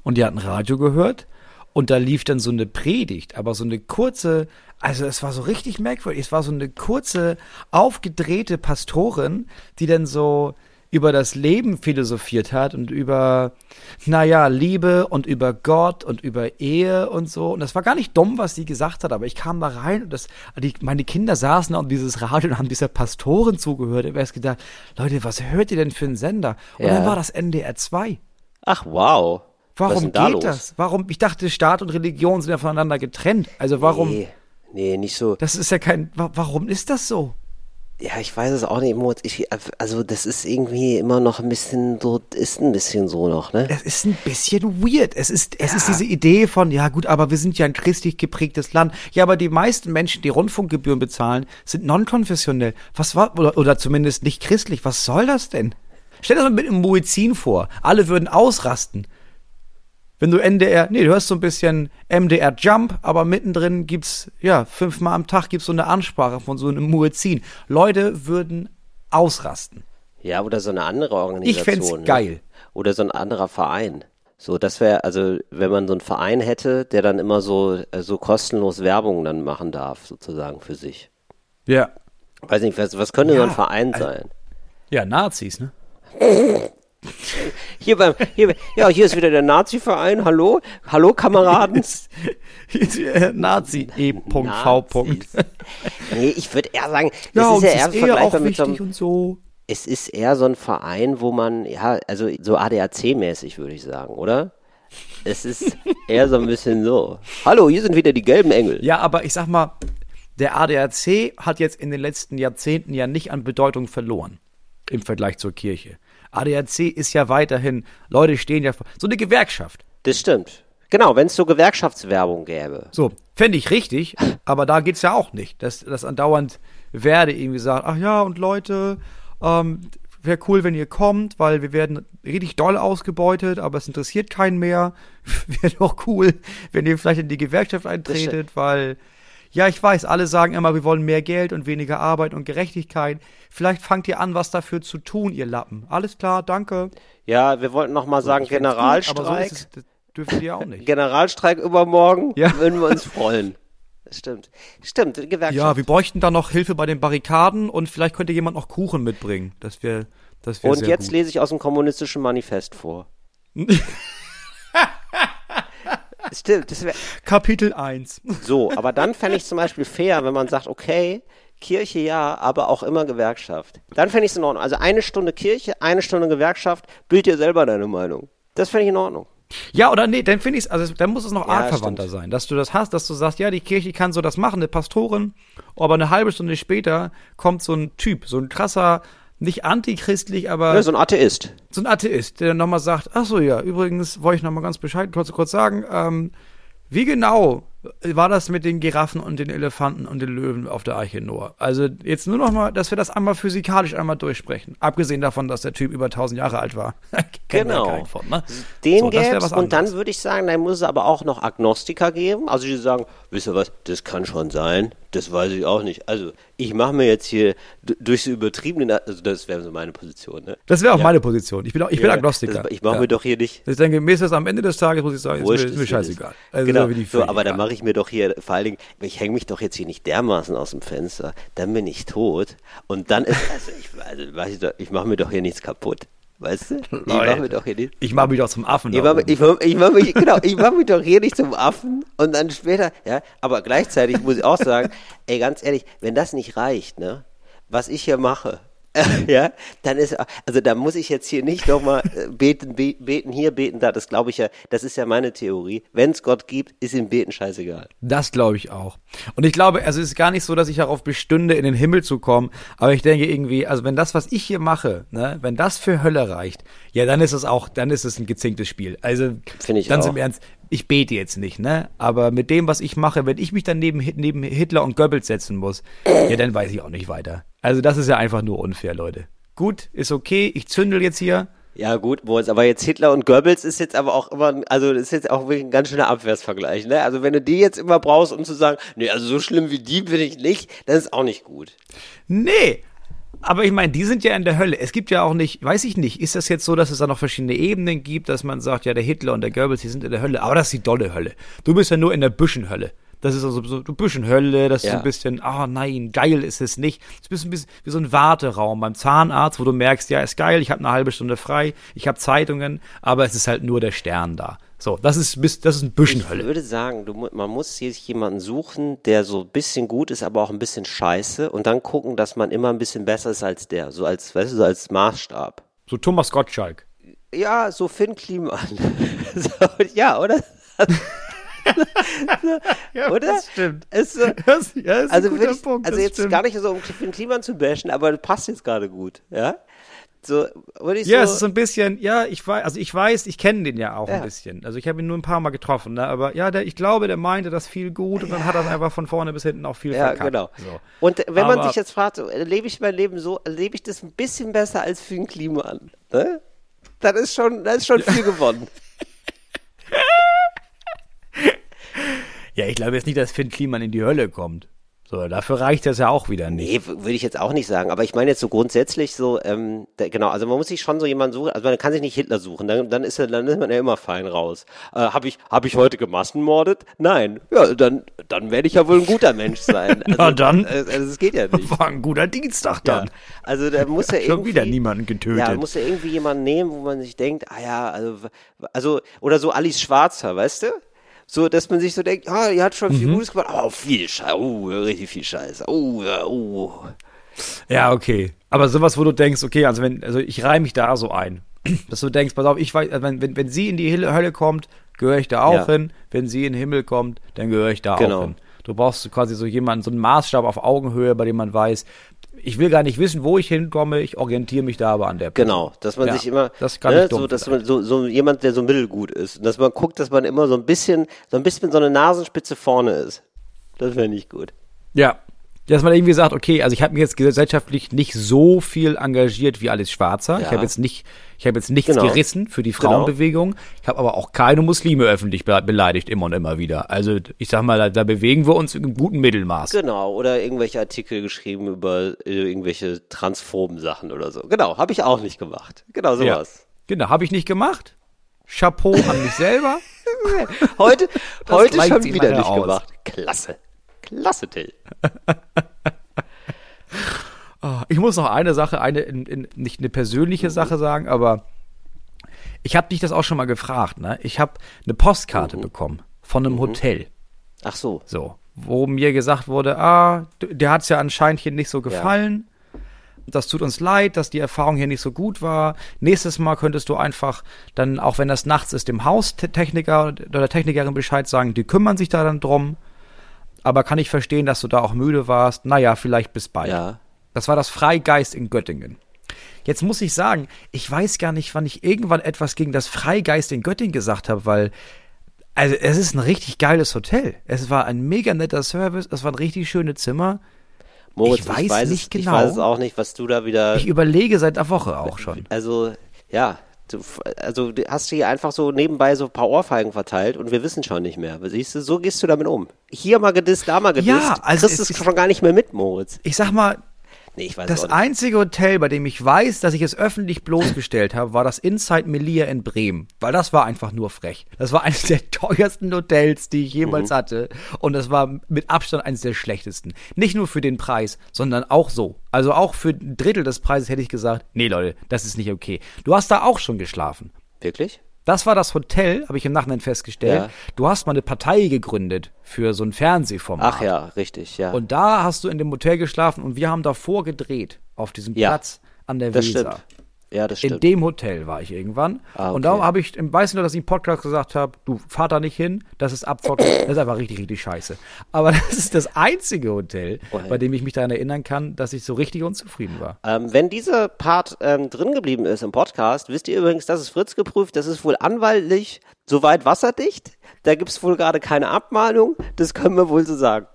und die hatten Radio gehört und da lief dann so eine Predigt, aber so eine kurze, also es war so richtig merkwürdig. Es war so eine kurze, aufgedrehte Pastorin, die dann so über das Leben philosophiert hat und über, naja, Liebe und über Gott und über Ehe und so. Und das war gar nicht dumm, was sie gesagt hat, aber ich kam da rein und das, die, meine Kinder saßen da um dieses Radio und haben dieser Pastorin zugehört. Ich erst gedacht, Leute, was hört ihr denn für einen Sender? Und Ja. dann war das NDR 2. Ach, wow. Warum da geht los? das? Warum? Ich dachte, Staat und Religion sind ja voneinander getrennt. Also warum? Nee, nee, nicht so. Das ist ja kein. wa- Warum ist das so? Ja, ich weiß es auch nicht. Moritz. Ich, also das ist irgendwie immer noch ein bisschen so, ist ein bisschen so noch, ne? Es ist ein bisschen weird. Es ist, es ist diese Idee von, ja gut, aber wir sind ja ein christlich geprägtes Land. Ja, aber die meisten Menschen, die Rundfunkgebühren bezahlen, sind non-konfessionell. Was war, oder, oder zumindest nicht christlich. Was soll das denn? Stell dir das mal mit einem Muezzin vor. Alle würden ausrasten. Wenn du NDR, nee, du hörst so ein bisschen MDR Jump, aber mittendrin gibt's, ja, fünfmal am Tag gibt's so eine Ansprache von so einem Muezzin. Leute würden ausrasten. Ja, oder so eine andere Organisation. Ich fänd's ne? geil. Oder so ein anderer Verein. So, das wäre, also, wenn man so einen Verein hätte, der dann immer so, äh, so kostenlos Werbung dann machen darf, sozusagen für sich. Ja. Weiß nicht, was, was könnte so ein Ja, Verein also- sein? Ja, Nazis, ne? Hier beim, hier, ja, hier ist wieder der Nazi-Verein. Hallo? Hallo, Kameraden? Nazi E.V. Nee, ich würde eher sagen, das Ja, ist ja ist eher eher vergleichbar auch mit so einem, und so. es ist eher so ein Verein, wo man, ja, also so ADAC-mäßig würde ich sagen, oder? Es ist eher so ein bisschen so. Hallo, hier sind wieder die gelben Engel. Ja, aber ich sag mal, der ADAC hat jetzt in den letzten Jahrzehnten ja nicht an Bedeutung verloren im Vergleich zur Kirche. ADAC ist ja weiterhin, Leute stehen ja vor, so eine Gewerkschaft. Das stimmt. Genau, wenn es so Gewerkschaftswerbung gäbe. So, fände ich richtig, aber da geht's ja auch nicht, dass, dass andauernd Werde irgendwie sagt, ach ja, und Leute, ähm, wäre cool, wenn ihr kommt, weil wir werden richtig doll ausgebeutet, aber es interessiert keinen mehr. wäre doch cool, wenn ihr vielleicht in die Gewerkschaft eintretet, weil, ja, ich weiß, alle sagen immer, wir wollen mehr Geld und weniger Arbeit und Gerechtigkeit. Vielleicht fangt ihr an, was dafür zu tun, ihr Lappen. Alles klar, danke. Ja, wir wollten noch mal sagen, gut, Generalstreik. aber so ist es, das dürfen die ja auch nicht. Generalstreik übermorgen, Ja. würden wir uns freuen. Das stimmt. Stimmt, Gewerkschaft. Ja, wir bräuchten da noch Hilfe bei den Barrikaden und vielleicht könnte jemand noch Kuchen mitbringen. Das wäre das wär Und jetzt gut. lese ich aus dem kommunistischen Manifest vor. Stimmt, das wäre Kapitel 1. so. Aber dann fände ich zum Beispiel fair, wenn man sagt, okay, Kirche ja, aber auch immer Gewerkschaft. Dann fände ich es in Ordnung. Also eine Stunde Kirche, eine Stunde Gewerkschaft, bild dir selber deine Meinung. Das fände ich in Ordnung. Ja, oder nee, dann finde ich es, also dann muss es noch Ja, artverwandter stimmt. sein, dass du das hast, dass du sagst, ja, die Kirche kann so das machen, eine Pastorin, aber eine halbe Stunde später kommt so ein Typ, so ein krasser, nicht antichristlich, aber Ja, so ein Atheist. so ein Atheist, der dann nochmal sagt, ach so, ja, übrigens wollte ich nochmal ganz bescheid kurz, kurz sagen, ähm, wie genau war das mit den Giraffen und den Elefanten und den Löwen auf der Arche Noah? Also jetzt nur nochmal, dass wir das einmal physikalisch einmal durchsprechen. Abgesehen davon, dass der Typ über 1000 Jahre alt war. Genau. von, ne? Den So, gäb's und dann würde ich sagen, dann muss es aber auch noch Agnostiker geben. Also die sagen, wisst ihr was, das kann schon sein, das weiß ich auch nicht. Also ich mache mir jetzt hier durch so übertriebene, also das wäre so meine Position. Ne? Das wäre auch Ja. meine Position. Ich bin, auch, ich bin Ja, Agnostiker. Das, ich mache ja. mir doch hier nicht. Ich denke, mir ist das am Ende des Tages, muss ich sagen, ist mir, ist mir scheißegal. Also genau, so, Vögel, aber dann ja. mache ich mir doch hier, vor allen Dingen, ich hänge mich doch jetzt hier nicht dermaßen aus dem Fenster, dann bin ich tot und dann ist, also ich, also, ich, ich mache mir doch hier nichts kaputt. Weißt du? Ich mache mir doch hier nicht. Ich mache mich doch zum Affen. Ich da mach, oben. ich, ich, mach mich, genau, ich mach mich doch hier nicht zum Affen und dann später, ja, aber gleichzeitig muss ich auch sagen, ey, ganz ehrlich, wenn das nicht reicht, ne, was ich hier mache, ja, dann ist, also da muss ich jetzt hier nicht nochmal beten, be, beten hier, beten da, das glaube ich ja, das ist ja meine Theorie. Wenn es Gott gibt, ist ihm beten scheißegal. Das glaube ich auch. Und ich glaube, also es ist gar nicht so, dass ich darauf bestünde, in den Himmel zu kommen. Aber ich denke irgendwie, also wenn das, was ich hier mache, ne, wenn das für Hölle reicht, ja, dann ist es auch, dann ist es ein gezinktes Spiel. Also Finde ich ganz auch. im Ernst, ich bete jetzt nicht, ne? Aber mit dem, was ich mache, wenn ich mich dann neben, neben Hitler und Goebbels setzen muss, ja, dann weiß ich auch nicht weiter. Also das ist ja einfach nur unfair, Leute. Gut, ist okay, ich zündel jetzt hier. Ja, gut, Moritz, aber jetzt Hitler und Goebbels ist jetzt aber auch immer, also das ist jetzt auch wirklich ein ganz schöner Abwärtsvergleich, ne? Also wenn du die jetzt immer brauchst, um zu sagen, nee, also so schlimm wie die bin ich nicht, dann ist auch nicht gut. Nee. Aber ich meine, die sind ja in der Hölle. Es gibt ja auch nicht, weiß ich nicht, ist das jetzt so, dass es da noch verschiedene Ebenen gibt, dass man sagt, ja, der Hitler und der Goebbels, die sind in der Hölle. Aber das ist die dolle Hölle. Du bist ja nur in der Büschenhölle. Das ist also so eine Büschenhölle, das ist Ja. so ein bisschen, ah nein, geil ist es nicht. Es ist ein bisschen wie so ein Warteraum beim Zahnarzt, wo du merkst, ja, ist geil, ich habe eine halbe Stunde frei, ich habe Zeitungen, aber es ist halt nur der Stern da. So, das ist, das ist Ich Büschenhölle. würde sagen, du, man muss sich jemanden suchen, der so ein bisschen gut ist, aber auch ein bisschen scheiße und dann gucken, dass man immer ein bisschen besser ist als der, so als, weißt du, so als Maßstab. So Thomas Gottschalk. Ja, so Finn Kliman. so, ja, oder? Ja, Oder? das stimmt. Ist so, Das, ja, ist also ein guter ich, Punkt, also jetzt stimmt. gar nicht so, um Finn Kliman zu bashen, aber das passt jetzt gerade gut, ja? So, würde ich Ja, so, es ist so ein bisschen, ja, ich weiß, also ich weiß, ich kenne den ja auch Ja. ein bisschen. Also ich habe ihn nur ein paar Mal getroffen, ne? aber ja, der, ich glaube, der meinte das viel gut und dann hat er einfach von vorne bis hinten auch viel ja, verkackt. genau. So. Und wenn man Aber- sich jetzt fragt, lebe ich mein Leben so, lebe ich das ein bisschen besser als Finn Kliman, ne? Das ist schon, das ist schon viel gewonnen. Ja, ich glaube jetzt nicht, dass Finn Kliman in die Hölle kommt. So, dafür reicht das ja auch wieder nicht. Nee, würde ich jetzt auch nicht sagen. Aber ich meine jetzt so grundsätzlich so, ähm, da, genau, also man muss sich schon so jemanden suchen, also man kann sich nicht Hitler suchen, dann, dann ist er, dann ist man ja immer fein raus. Äh, habe ich, hab ich heute gemassenmordet? Nein. Ja, dann, dann werde ich ja wohl ein guter Mensch sein. Also, Na dann. Äh, also es geht ja nicht. War ein guter Dienstag Ja, dann. also da muss ja Schon irgendwie wieder niemanden getötet. Ja, muss ja irgendwie jemanden nehmen, wo man sich denkt, ah ja, also, also oder so Alice Schwarzer, weißt du? So, dass man sich so denkt, ah, die hat schon viel Mhm. Gutes gemacht, aber auch viel Scheiße, oh, richtig viel Scheiße, oh, ja, oh. Ja, okay. Aber sowas, wo du denkst, okay, also wenn, also ich reihe mich da so ein. Dass du denkst, pass auf, ich weiß, also wenn, wenn, wenn sie in die Hölle kommt, gehöre ich da auch Ja. hin. Wenn sie in den Himmel kommt, dann gehöre ich da Genau. auch hin. Du brauchst quasi so jemanden, so einen Maßstab auf Augenhöhe, bei dem man weiß, ich will gar nicht wissen, wo ich hinkomme, ich orientiere mich da aber an der Person. Genau, dass man Ja, sich immer, das kann ne, ich so, dass man so, so jemand, der so mittelgut ist, und dass man guckt, dass man immer so ein bisschen, so ein bisschen so eine Nasenspitze vorne ist. Das wäre nicht gut. Ja. Dass man irgendwie sagt, okay, also ich habe mich jetzt gesellschaftlich nicht so viel engagiert wie Alice Schwarzer. Ich Ja. habe jetzt nicht, ich habe jetzt nichts Genau. gerissen für die Genau. Frauenbewegung. Ich habe aber auch keine Muslime öffentlich be beleidigt, immer und immer wieder. Also ich sag mal, da, da bewegen wir uns im guten Mittelmaß. Genau, oder irgendwelche Artikel geschrieben über äh, irgendwelche transphoben Sachen oder so. Genau, habe ich auch nicht gemacht. Genau Ja. sowas. Genau, habe ich nicht gemacht. Chapeau an mich selber. Heute, heute gleicht schon wieder nicht aus. gemacht. Klasse. Klasse, Till. Ah, Ich muss noch eine Sache, eine in, in, nicht eine persönliche Sache sagen, aber ich habe dich das auch schon mal gefragt. Ne? Ich habe eine Postkarte bekommen von einem Hotel. Ach so. So, wo mir gesagt wurde, ah, d- dir hat's ja anscheinend hier nicht so gefallen. Das tut uns leid, dass die Erfahrung hier nicht so gut war. Nächstes Mal könntest du einfach dann, auch wenn das nachts ist, dem Haustechniker oder Technikerin Bescheid sagen, die kümmern sich da dann drum. Aber kann ich verstehen, dass du da auch müde warst. Naja, vielleicht bis bald. Ja. Das war das Freigeist in Göttingen. Jetzt muss ich sagen, ich weiß gar nicht, wann ich irgendwann etwas gegen das Freigeist in Göttingen gesagt habe, weil also es ist ein richtig geiles Hotel. Es war ein mega netter Service, es waren richtig schöne Zimmer. Moritz, Ich weiß weiß nicht es, genau. Ich weiß es auch nicht, was du da wieder. Ich überlege seit einer Woche auch schon. Also, ja. Du, also du hast hier einfach so nebenbei so ein paar Ohrfeigen verteilt und wir wissen schon nicht mehr. Siehst du, so gehst du damit um. Hier mal gedisst, da mal gedisst. Ja, also kriegst es es schon gar nicht mehr mit, Moritz. Ich sag mal, Nee, ich weiß das einzige Hotel, bei dem ich weiß, dass ich es öffentlich bloßgestellt habe, war das Inside Melia in Bremen. Weil das war einfach nur frech. Das war eines der teuersten Hotels, die ich jemals Mhm. hatte. Und das war mit Abstand eines der schlechtesten. Nicht nur für den Preis, sondern auch so. Also auch für ein Drittel des Preises hätte ich gesagt, nee Leute, das ist nicht okay. Du hast da auch schon geschlafen. Wirklich? Das war das Hotel, habe ich im Nachhinein festgestellt. Ja. Du hast mal eine Partei gegründet für so ein Fernsehformat. Ach ja, richtig, ja. Und da hast du in dem Hotel geschlafen und wir haben davor gedreht, auf diesem Ja, Platz an der das Weser. stimmt. Ja, das In stimmt. dem Hotel war ich irgendwann. Ah, Und okay. da habe ich, im weiß nur, dass ich im Podcast gesagt habe, du fahr da nicht hin, das ist Abzocken, das ist einfach richtig, richtig scheiße. Aber das ist das einzige Hotel, Oh, hey. bei dem ich mich daran erinnern kann, dass ich so richtig unzufrieden war. Ähm, wenn dieser Part ähm, drin geblieben ist im Podcast, wisst ihr übrigens, das ist Fritz geprüft, das ist wohl anwaltlich soweit wasserdicht. Da gibt's wohl gerade keine Abmahnung, das können wir wohl so sagen.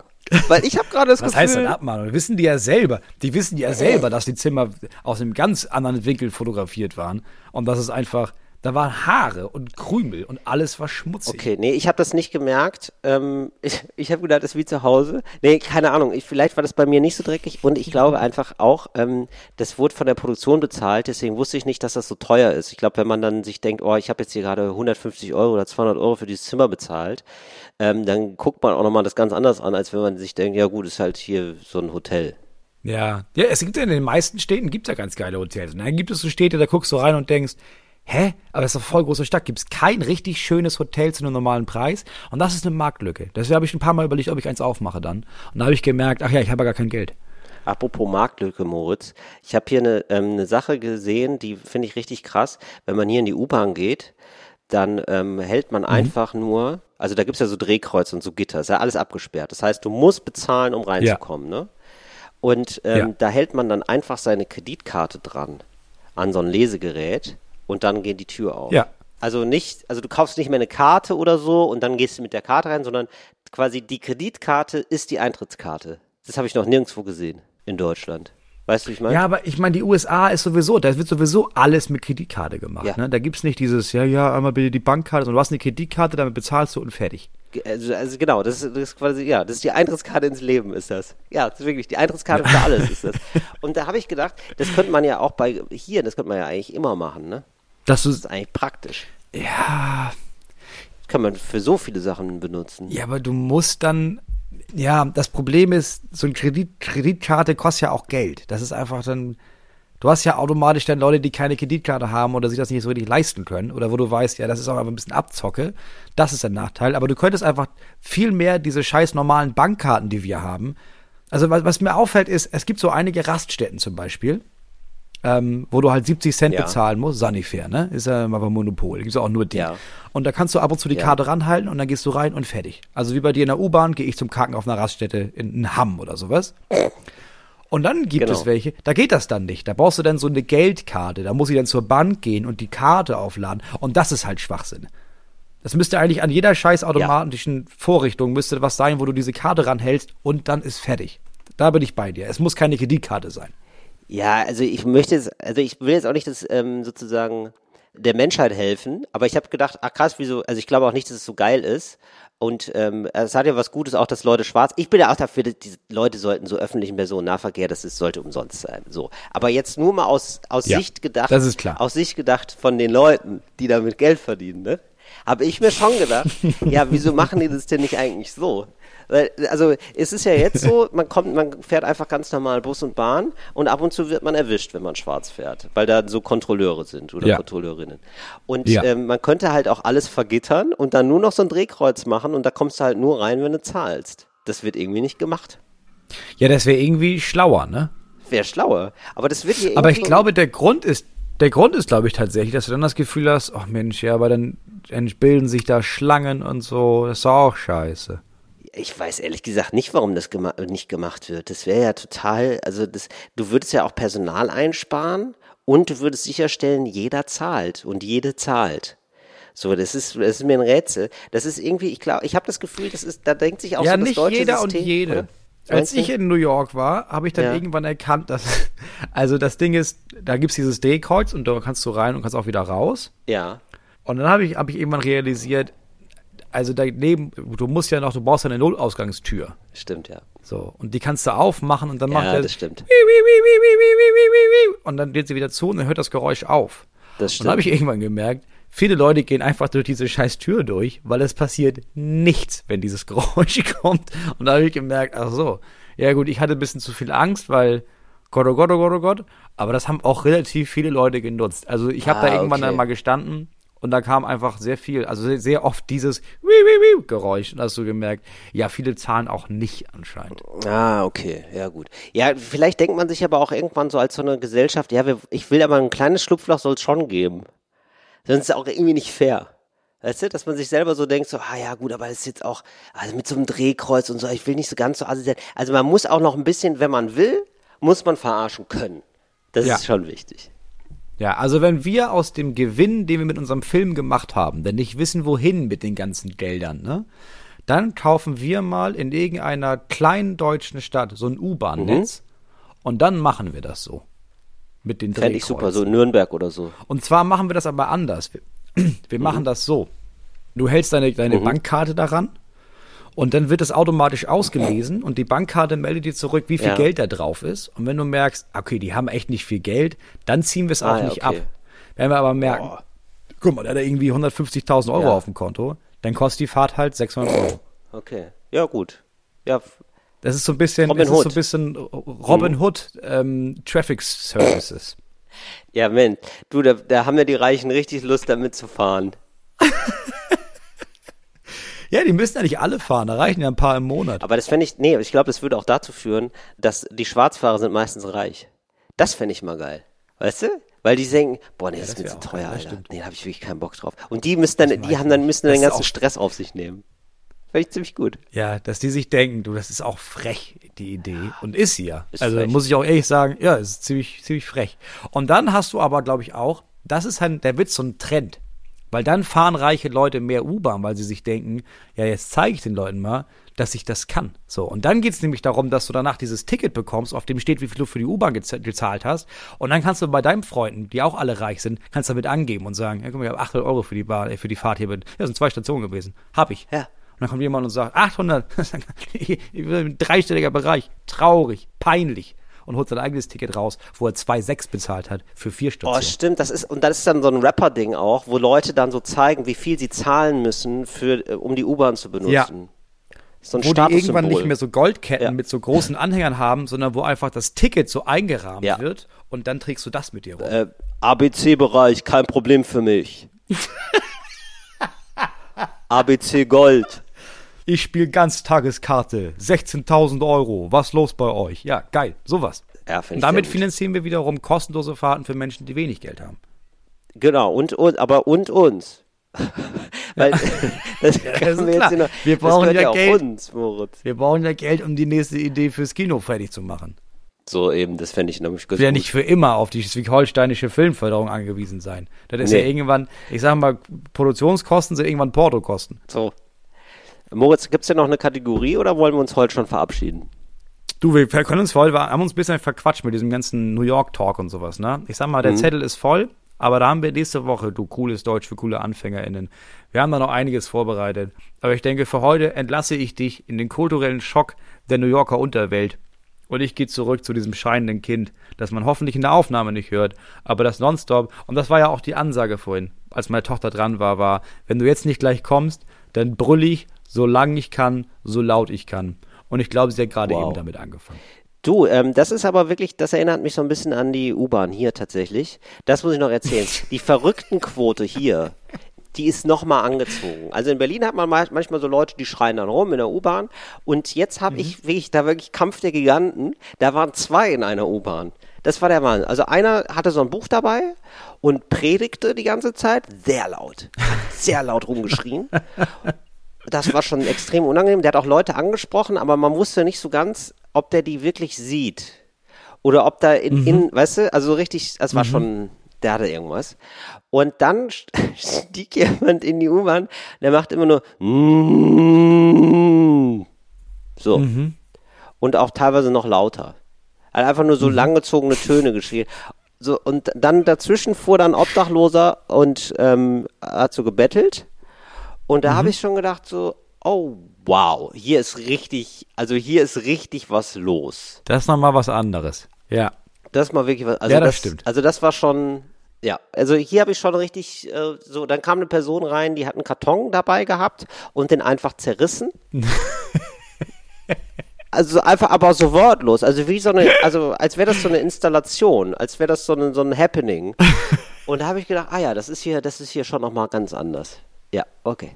Weil ich habe gerade das Was Gefühl, heißt denn Abmahnung? Wissen die ja selber. Die wissen ja selber, dass die Zimmer aus einem ganz anderen Winkel fotografiert waren. Und das ist einfach, da waren Haare und Krümel und alles war schmutzig. Okay, nee, ich habe das nicht gemerkt. Ähm, ich ich habe gedacht, das ist wie zu Hause. Nee, keine Ahnung. Ich, vielleicht war das bei mir nicht so dreckig und ich glaube einfach auch, ähm, das wurde von der Produktion bezahlt, deswegen wusste ich nicht, dass das so teuer ist. Ich glaube, wenn man dann sich denkt, oh, ich habe jetzt hier gerade 150 Euro oder 200 Euro für dieses Zimmer bezahlt, ähm, dann guckt man auch nochmal das ganz anders an, als wenn man sich denkt, ja gut, ist halt hier so ein Hotel. Ja. Ja, es gibt ja in den meisten Städten gibt's ja ganz geile Hotels. Und dann gibt es so Städte, da guckst du rein und denkst, hä? Aber das ist doch voll große Stadt. Gibt's kein richtig schönes Hotel zu einem normalen Preis? Und das ist eine Marktlücke. Deswegen habe ich ein paar Mal überlegt, ob ich eins aufmache dann. Und da habe ich gemerkt, ach ja, ich habe ja gar kein Geld. Apropos Marktlücke, Moritz. Ich habe hier eine, ähm, eine Sache gesehen, die finde ich richtig krass. Wenn man hier in die U-Bahn geht, dann ähm, hält man einfach nur, also da gibt's ja so Drehkreuze und so Gitter, ist ja alles abgesperrt. Das heißt, du musst bezahlen, um reinzukommen, ne? Und ähm, Ja. da hält man dann einfach seine Kreditkarte dran an so ein Lesegerät und dann geht die Tür auf. Ja. Also nicht, also du kaufst nicht mehr eine Karte oder so und dann gehst du mit der Karte rein, sondern quasi die Kreditkarte ist die Eintrittskarte. Das habe ich noch nirgendwo gesehen in Deutschland. Weißt du, wie ich meine? Ja, aber ich meine, die USA ist sowieso, da wird sowieso alles mit Kreditkarte gemacht. Ja. Ne? Da gibt's nicht dieses, ja, ja, einmal bitte die Bankkarte, sondern du hast eine Kreditkarte, damit bezahlst du und fertig. Also, also genau, das ist, das ist quasi, ja, das ist die Eintrittskarte ins Leben, ist das. Ja, das ist wirklich, die Eintrittskarte für alles ist das. Und da habe ich gedacht, das könnte man ja auch bei, hier, das könnte man ja eigentlich immer machen, ne? Das ist, eigentlich praktisch. ja, Das kann man für so viele Sachen benutzen. ja, aber du musst dann, ja, das Problem ist, so eine Kredit, Kreditkarte kostet ja auch Geld. Das ist einfach dann, du hast ja automatisch dann Leute, die keine Kreditkarte haben oder sich das nicht so richtig leisten können oder wo du weißt, ja, das ist auch einfach ein bisschen Abzocke. Das ist ein Nachteil. Aber du könntest einfach viel mehr diese scheiß normalen Bankkarten, die wir haben. Also was, was mir auffällt ist, es gibt so einige Raststätten zum Beispiel, ähm, wo du halt 70 Cent Ja. bezahlen musst. Sanifair, ne? Ist ja mal beim Monopol. Gibt's auch nur die. Ja. Und da kannst du ab und zu die Ja. Karte ranhalten und dann gehst du rein und fertig. Also wie bei dir in der U-Bahn gehe ich zum Kacken auf einer Raststätte in, in Hamm oder sowas. Und dann gibt Genau. es welche, da geht das dann nicht. Da brauchst du dann so eine Geldkarte. Da muss ich dann zur Bank gehen und die Karte aufladen. Und das ist halt Schwachsinn. Das müsste eigentlich an jeder scheiß automatischen Vorrichtung müsste was sein, wo du diese Karte ranhältst und dann ist fertig. Da bin ich bei dir. Es muss keine Kreditkarte sein. Ja, also ich möchte jetzt, also ich will jetzt auch nicht das ähm, sozusagen der Menschheit helfen, aber ich habe gedacht, ach krass, wieso, also ich glaube auch nicht, dass es so geil ist. Und ähm, es hat ja was Gutes auch, dass Leute schwarz. Ich bin ja auch dafür, dass die Leute sollten so öffentlichen Personennahverkehr, das ist, sollte umsonst sein. So. Aber jetzt nur mal aus, aus Ja, Sicht gedacht, das ist klar. aus Sicht gedacht von den Leuten, die damit Geld verdienen, ne? Habe ich mir schon gedacht, ja, wieso machen die das denn nicht eigentlich so? Weil, also es ist ja jetzt so, man kommt, man fährt einfach ganz normal Bus und Bahn und ab und zu wird man erwischt, wenn man schwarz fährt, weil da so Kontrolleure sind oder Ja. Kontrolleurinnen. Und Ja. ähm, man könnte halt auch alles vergittern und dann nur noch so ein Drehkreuz machen und da kommst du halt nur rein, wenn du zahlst. Das wird irgendwie nicht gemacht. Ja, das wäre irgendwie schlauer, ne? Wäre schlauer. Aber das wird hier Aber ich glaube, der Grund ist, der Grund ist, glaube ich, tatsächlich, dass du dann das Gefühl hast, ach Mensch, ja, aber dann bilden sich da Schlangen und so, das ist auch scheiße. Ich weiß ehrlich gesagt nicht, warum das gema nicht gemacht wird. Das wäre ja total, also das, du würdest ja auch Personal einsparen und du würdest sicherstellen, jeder zahlt und jede zahlt. So, das ist, das ist mir ein Rätsel. Das ist irgendwie, ich glaube, ich habe das Gefühl, das ist, da denkt sich auch ja, so das nicht deutsche jeder System. und jede. oder? Als ich in New York war, habe ich dann Ja. irgendwann erkannt, dass, also das Ding ist, da gibt's dieses Drehkreuz und da kannst du rein und kannst auch wieder raus. ja, Und dann habe ich, hab ich irgendwann realisiert, also daneben, du musst ja noch, du brauchst ja eine Nullausgangstür. stimmt, ja. So, und die kannst du aufmachen und dann macht Ja, er das stimmt. und dann geht sie wieder zu und dann hört das Geräusch auf. Das Und dann habe stimmt. ich irgendwann gemerkt, viele Leute gehen einfach durch diese scheiß Tür durch, weil es passiert nichts, wenn dieses Geräusch kommt. Und da habe ich gemerkt, ach so, ja gut, ich hatte ein bisschen zu viel Angst, weil Gott, oh Gott, oh Gott, oh Gott. Aber das haben auch relativ viele Leute genutzt. Also ich habe Ah, da irgendwann okay. dann mal gestanden und da kam einfach sehr viel, also sehr, oft dieses Wiu, Wiu, Wiu Geräusch. Und hast du gemerkt, ja, viele zahlen auch nicht anscheinend. Ah, okay, ja gut. Ja, vielleicht denkt man sich aber auch irgendwann so als so eine Gesellschaft, ja, wir, ich will aber ein kleines Schlupfloch soll es schon geben. Sonst ist es auch irgendwie nicht fair. Weißt du, dass man sich selber so denkt, so, ah ja gut, aber das ist jetzt auch, also mit so einem Drehkreuz und so, ich will nicht so ganz so assi sein. Also man muss auch noch ein bisschen, wenn man will, muss man verarschen können. Das Ja. ist schon wichtig. Ja, also wenn wir aus dem Gewinn, den wir mit unserem Film gemacht haben, denn nicht wissen, wohin mit den ganzen Geldern, ne? Dann kaufen wir mal in irgendeiner kleinen deutschen Stadt so ein U-Bahn-Netz und dann machen wir das so. Mit den Fände ich super, so in Nürnberg oder so. Und zwar machen wir das aber anders. Wir, wir machen das so. Du hältst deine, deine Bankkarte daran und dann wird es automatisch ausgelesen und die Bankkarte meldet dir zurück, wie viel Ja. Geld da drauf ist. Und wenn du merkst, okay, die haben echt nicht viel Geld, dann ziehen wir es auch Ah, nicht okay. ab. Wenn wir aber merken, guck mal, der hat da irgendwie 150.000 Euro Ja. auf dem Konto, dann kostet die Fahrt halt 600 Euro. Okay. Ja, gut. Ja, Das ist so ein bisschen, Robin das ist so Hood. ein bisschen Robin Hood ähm, Traffic Services. ja, Mensch, du, da, da haben ja die Reichen richtig Lust, damit zu fahren. Ja, die müssen ja nicht alle fahren, da reichen ja ein paar im Monat. Aber das fände ich, nee, ich glaube, das würde auch dazu führen, dass die Schwarzfahrer sind meistens reich. Das fände ich mal geil. Weißt du? Weil die denken, boah, nee, das, ist mir zu teuer, geil, Alter. Nee, da habe ich wirklich keinen Bock drauf. Und die müssen dann, die haben dann, müssen dann den ganzen Stress auf sich nehmen. Fände ich ziemlich gut. Ja, dass die sich denken, du, das ist auch frech, die Idee. Und ist sie ja. Ist also frech. muss ich auch ehrlich sagen, ja, es ist ziemlich, ziemlich frech. Und dann hast du aber, glaube ich, auch, das ist halt, der Witz, so ein Trend. Weil dann fahren reiche Leute mehr U-Bahn, weil sie sich denken, ja, jetzt zeige ich den Leuten mal, dass ich das kann. So, und dann geht's nämlich darum, dass du danach dieses Ticket bekommst, auf dem steht, wie viel du für die U-Bahn gez- gezahlt hast. Und dann kannst du bei deinen Freunden, die auch alle reich sind, kannst damit angeben und sagen, ja, guck mal, ich habe 800 Euro für die, Bar, äh, für die Fahrt hier. Das sind zwei Stationen gewesen. Hab ich. Ja. Und dann kommt jemand und sagt, 800, dreistelliger Bereich, traurig, peinlich. Und holt sein eigenes Ticket raus, wo er 2,6 bezahlt hat für vier Oh, Stationen. stimmt, das ist, und das ist dann so ein Rapper-Ding auch, wo Leute dann so zeigen, wie viel sie zahlen müssen, für, äh, um die U-Bahn zu benutzen. Ja. So ein wo die irgendwann nicht mehr so Goldketten Ja. mit so großen Anhängern haben, sondern wo einfach das Ticket so eingerahmt Ja. wird und dann trägst du das mit dir rum. äh, ABC-Bereich, kein Problem für mich. ABC Gold. Ich spiele Ganztageskarte, 16.000 Euro, was los bei euch? Ja, geil, sowas. Ja, und damit finanzieren wir wiederum kostenlose Fahrten für Menschen, die wenig Geld haben. Genau, und, und aber und uns. Weil das ist wir jetzt noch, Wir das brauchen ja Geld. uns, Moritz. Wir brauchen ja Geld, um die nächste Idee fürs Kino fertig zu machen. So eben, das fände ich nämlich gut. Wir ja nicht für immer auf die schleswig-holsteinische Filmförderung angewiesen sein. Das ist Nee. ja irgendwann, ich sag mal, Produktionskosten sind irgendwann Portokosten. So. Moritz, gibt's denn noch eine Kategorie oder wollen wir uns heute schon verabschieden? Du, wir können uns voll, wir haben uns ein bisschen verquatscht mit diesem ganzen New York Talk und sowas, ne? Ich sag mal, der Zettel ist voll, aber da haben wir nächste Woche, du cooles Deutsch für coole AnfängerInnen. Wir haben da noch einiges vorbereitet. Aber ich denke, für heute entlasse ich dich in den kulturellen Schock der New Yorker Unterwelt. Und ich gehe zurück zu diesem scheinenden Kind, das man hoffentlich in der Aufnahme nicht hört, aber das nonstop, und das war ja auch die Ansage vorhin, als meine Tochter dran war, war, wenn du jetzt nicht gleich kommst, dann brüll ich, so lang ich kann, so laut ich kann. Und ich glaube, sie hat gerade Wow. eben damit angefangen. Du, ähm, das ist aber wirklich, das erinnert mich so ein bisschen an die U-Bahn hier tatsächlich. Das muss ich noch erzählen. Die Verrücktenquote hier, die ist nochmal angezogen. Also in Berlin hat man ma- manchmal so Leute, die schreien dann rum in der U-Bahn. Und jetzt habe ich wirklich, da wirklich Kampf der Giganten. Da waren zwei in einer U-Bahn. Das war der Mann. Also einer hatte so ein Buch dabei und predigte die ganze Zeit sehr laut. Sehr laut rumgeschrien. Das war schon extrem unangenehm. Der hat auch Leute angesprochen, aber man wusste nicht so ganz, ob der die wirklich sieht. Oder ob da in, in weißt du, also so richtig, das war schon, der hatte irgendwas. Und dann stieg jemand in die U-Bahn, der macht immer nur mm, so. Und auch teilweise noch lauter. Er hat einfach nur so langgezogene Töne geschrien. So, und dann dazwischen fuhr dann Obdachloser und ähm, hat so gebettelt. Und da habe ich schon gedacht so, oh wow, hier ist richtig, also hier ist richtig was los. Das ist nochmal was anderes. Ja. Das ist mal wirklich was. Also Ja, das stimmt. Also das war schon, ja. Also hier habe ich schon richtig, äh, so, dann kam eine Person rein, die hat einen Karton dabei gehabt und den einfach zerrissen. Also einfach aber so wortlos, also wie so eine, also als wäre das so eine Installation, als wäre das so ein, so ein Happening. Und da habe ich gedacht, ah ja, das ist hier, das ist hier schon nochmal ganz anders. Ja, okay.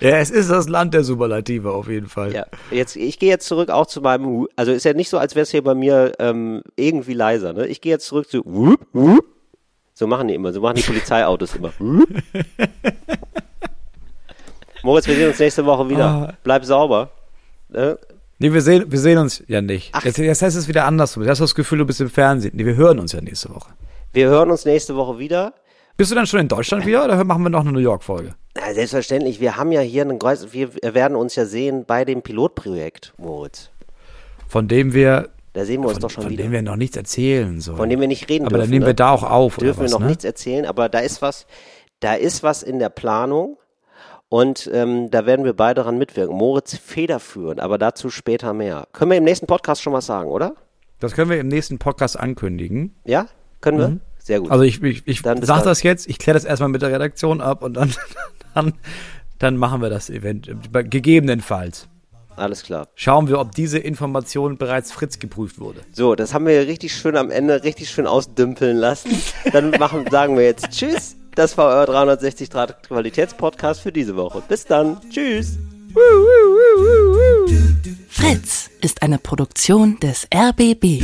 Ja, es ist das Land der Superlative auf jeden Fall. Ja, jetzt, ich gehe jetzt zurück auch zu meinem, also ist ja nicht so, als wäre es hier bei mir ähm, irgendwie leiser, ne? Ich gehe jetzt zurück zu, Wup, Wup. so machen die immer, so machen die Polizeiautos immer. Moritz, wir sehen uns nächste Woche wieder. Ah. Bleib sauber. Ne? Nee, wir sehen, wir sehen uns ja nicht. Ach. Jetzt, jetzt heißt es wieder andersrum. Jetzt hast du das Gefühl, du bist im Fernsehen. Nee, wir hören uns ja nächste Woche. Wir hören uns nächste Woche wieder. Bist du dann schon in Deutschland wieder oder machen wir noch eine New York-Folge? Selbstverständlich, wir haben ja hier einen, Kreuz- wir werden uns ja sehen bei dem Pilotprojekt, Moritz. Von dem wir, Da sehen wir uns von, doch schon von wieder. dem wir noch nichts erzählen sollen. Von dem wir nicht reden Aber dürfen. dann nehmen ne? wir da auch auf, dürfen oder was, wir noch ne? nichts erzählen, aber da ist was, da ist was in der Planung und ähm, da werden wir beide daran mitwirken. Moritz federführend, aber dazu später mehr. Können wir im nächsten Podcast schon was sagen, oder? Das können wir im nächsten Podcast ankündigen. Ja? Können wir? Sehr gut. Also ich, ich, ich Dann bis sag dann. das jetzt, ich kläre das erstmal mit der Redaktion ab und dann, dann, dann machen wir das Event. Gegebenenfalls. Alles klar. Schauen wir, ob diese Information bereits Fritz geprüft wurde. So, das haben wir richtig schön am Ende richtig schön ausdümpeln lassen. Dann machen, sagen wir jetzt Tschüss. Das war euer 360 Grad Qualitätspodcast für diese Woche. Bis dann. Tschüss. Fritz ist eine Produktion des RBB.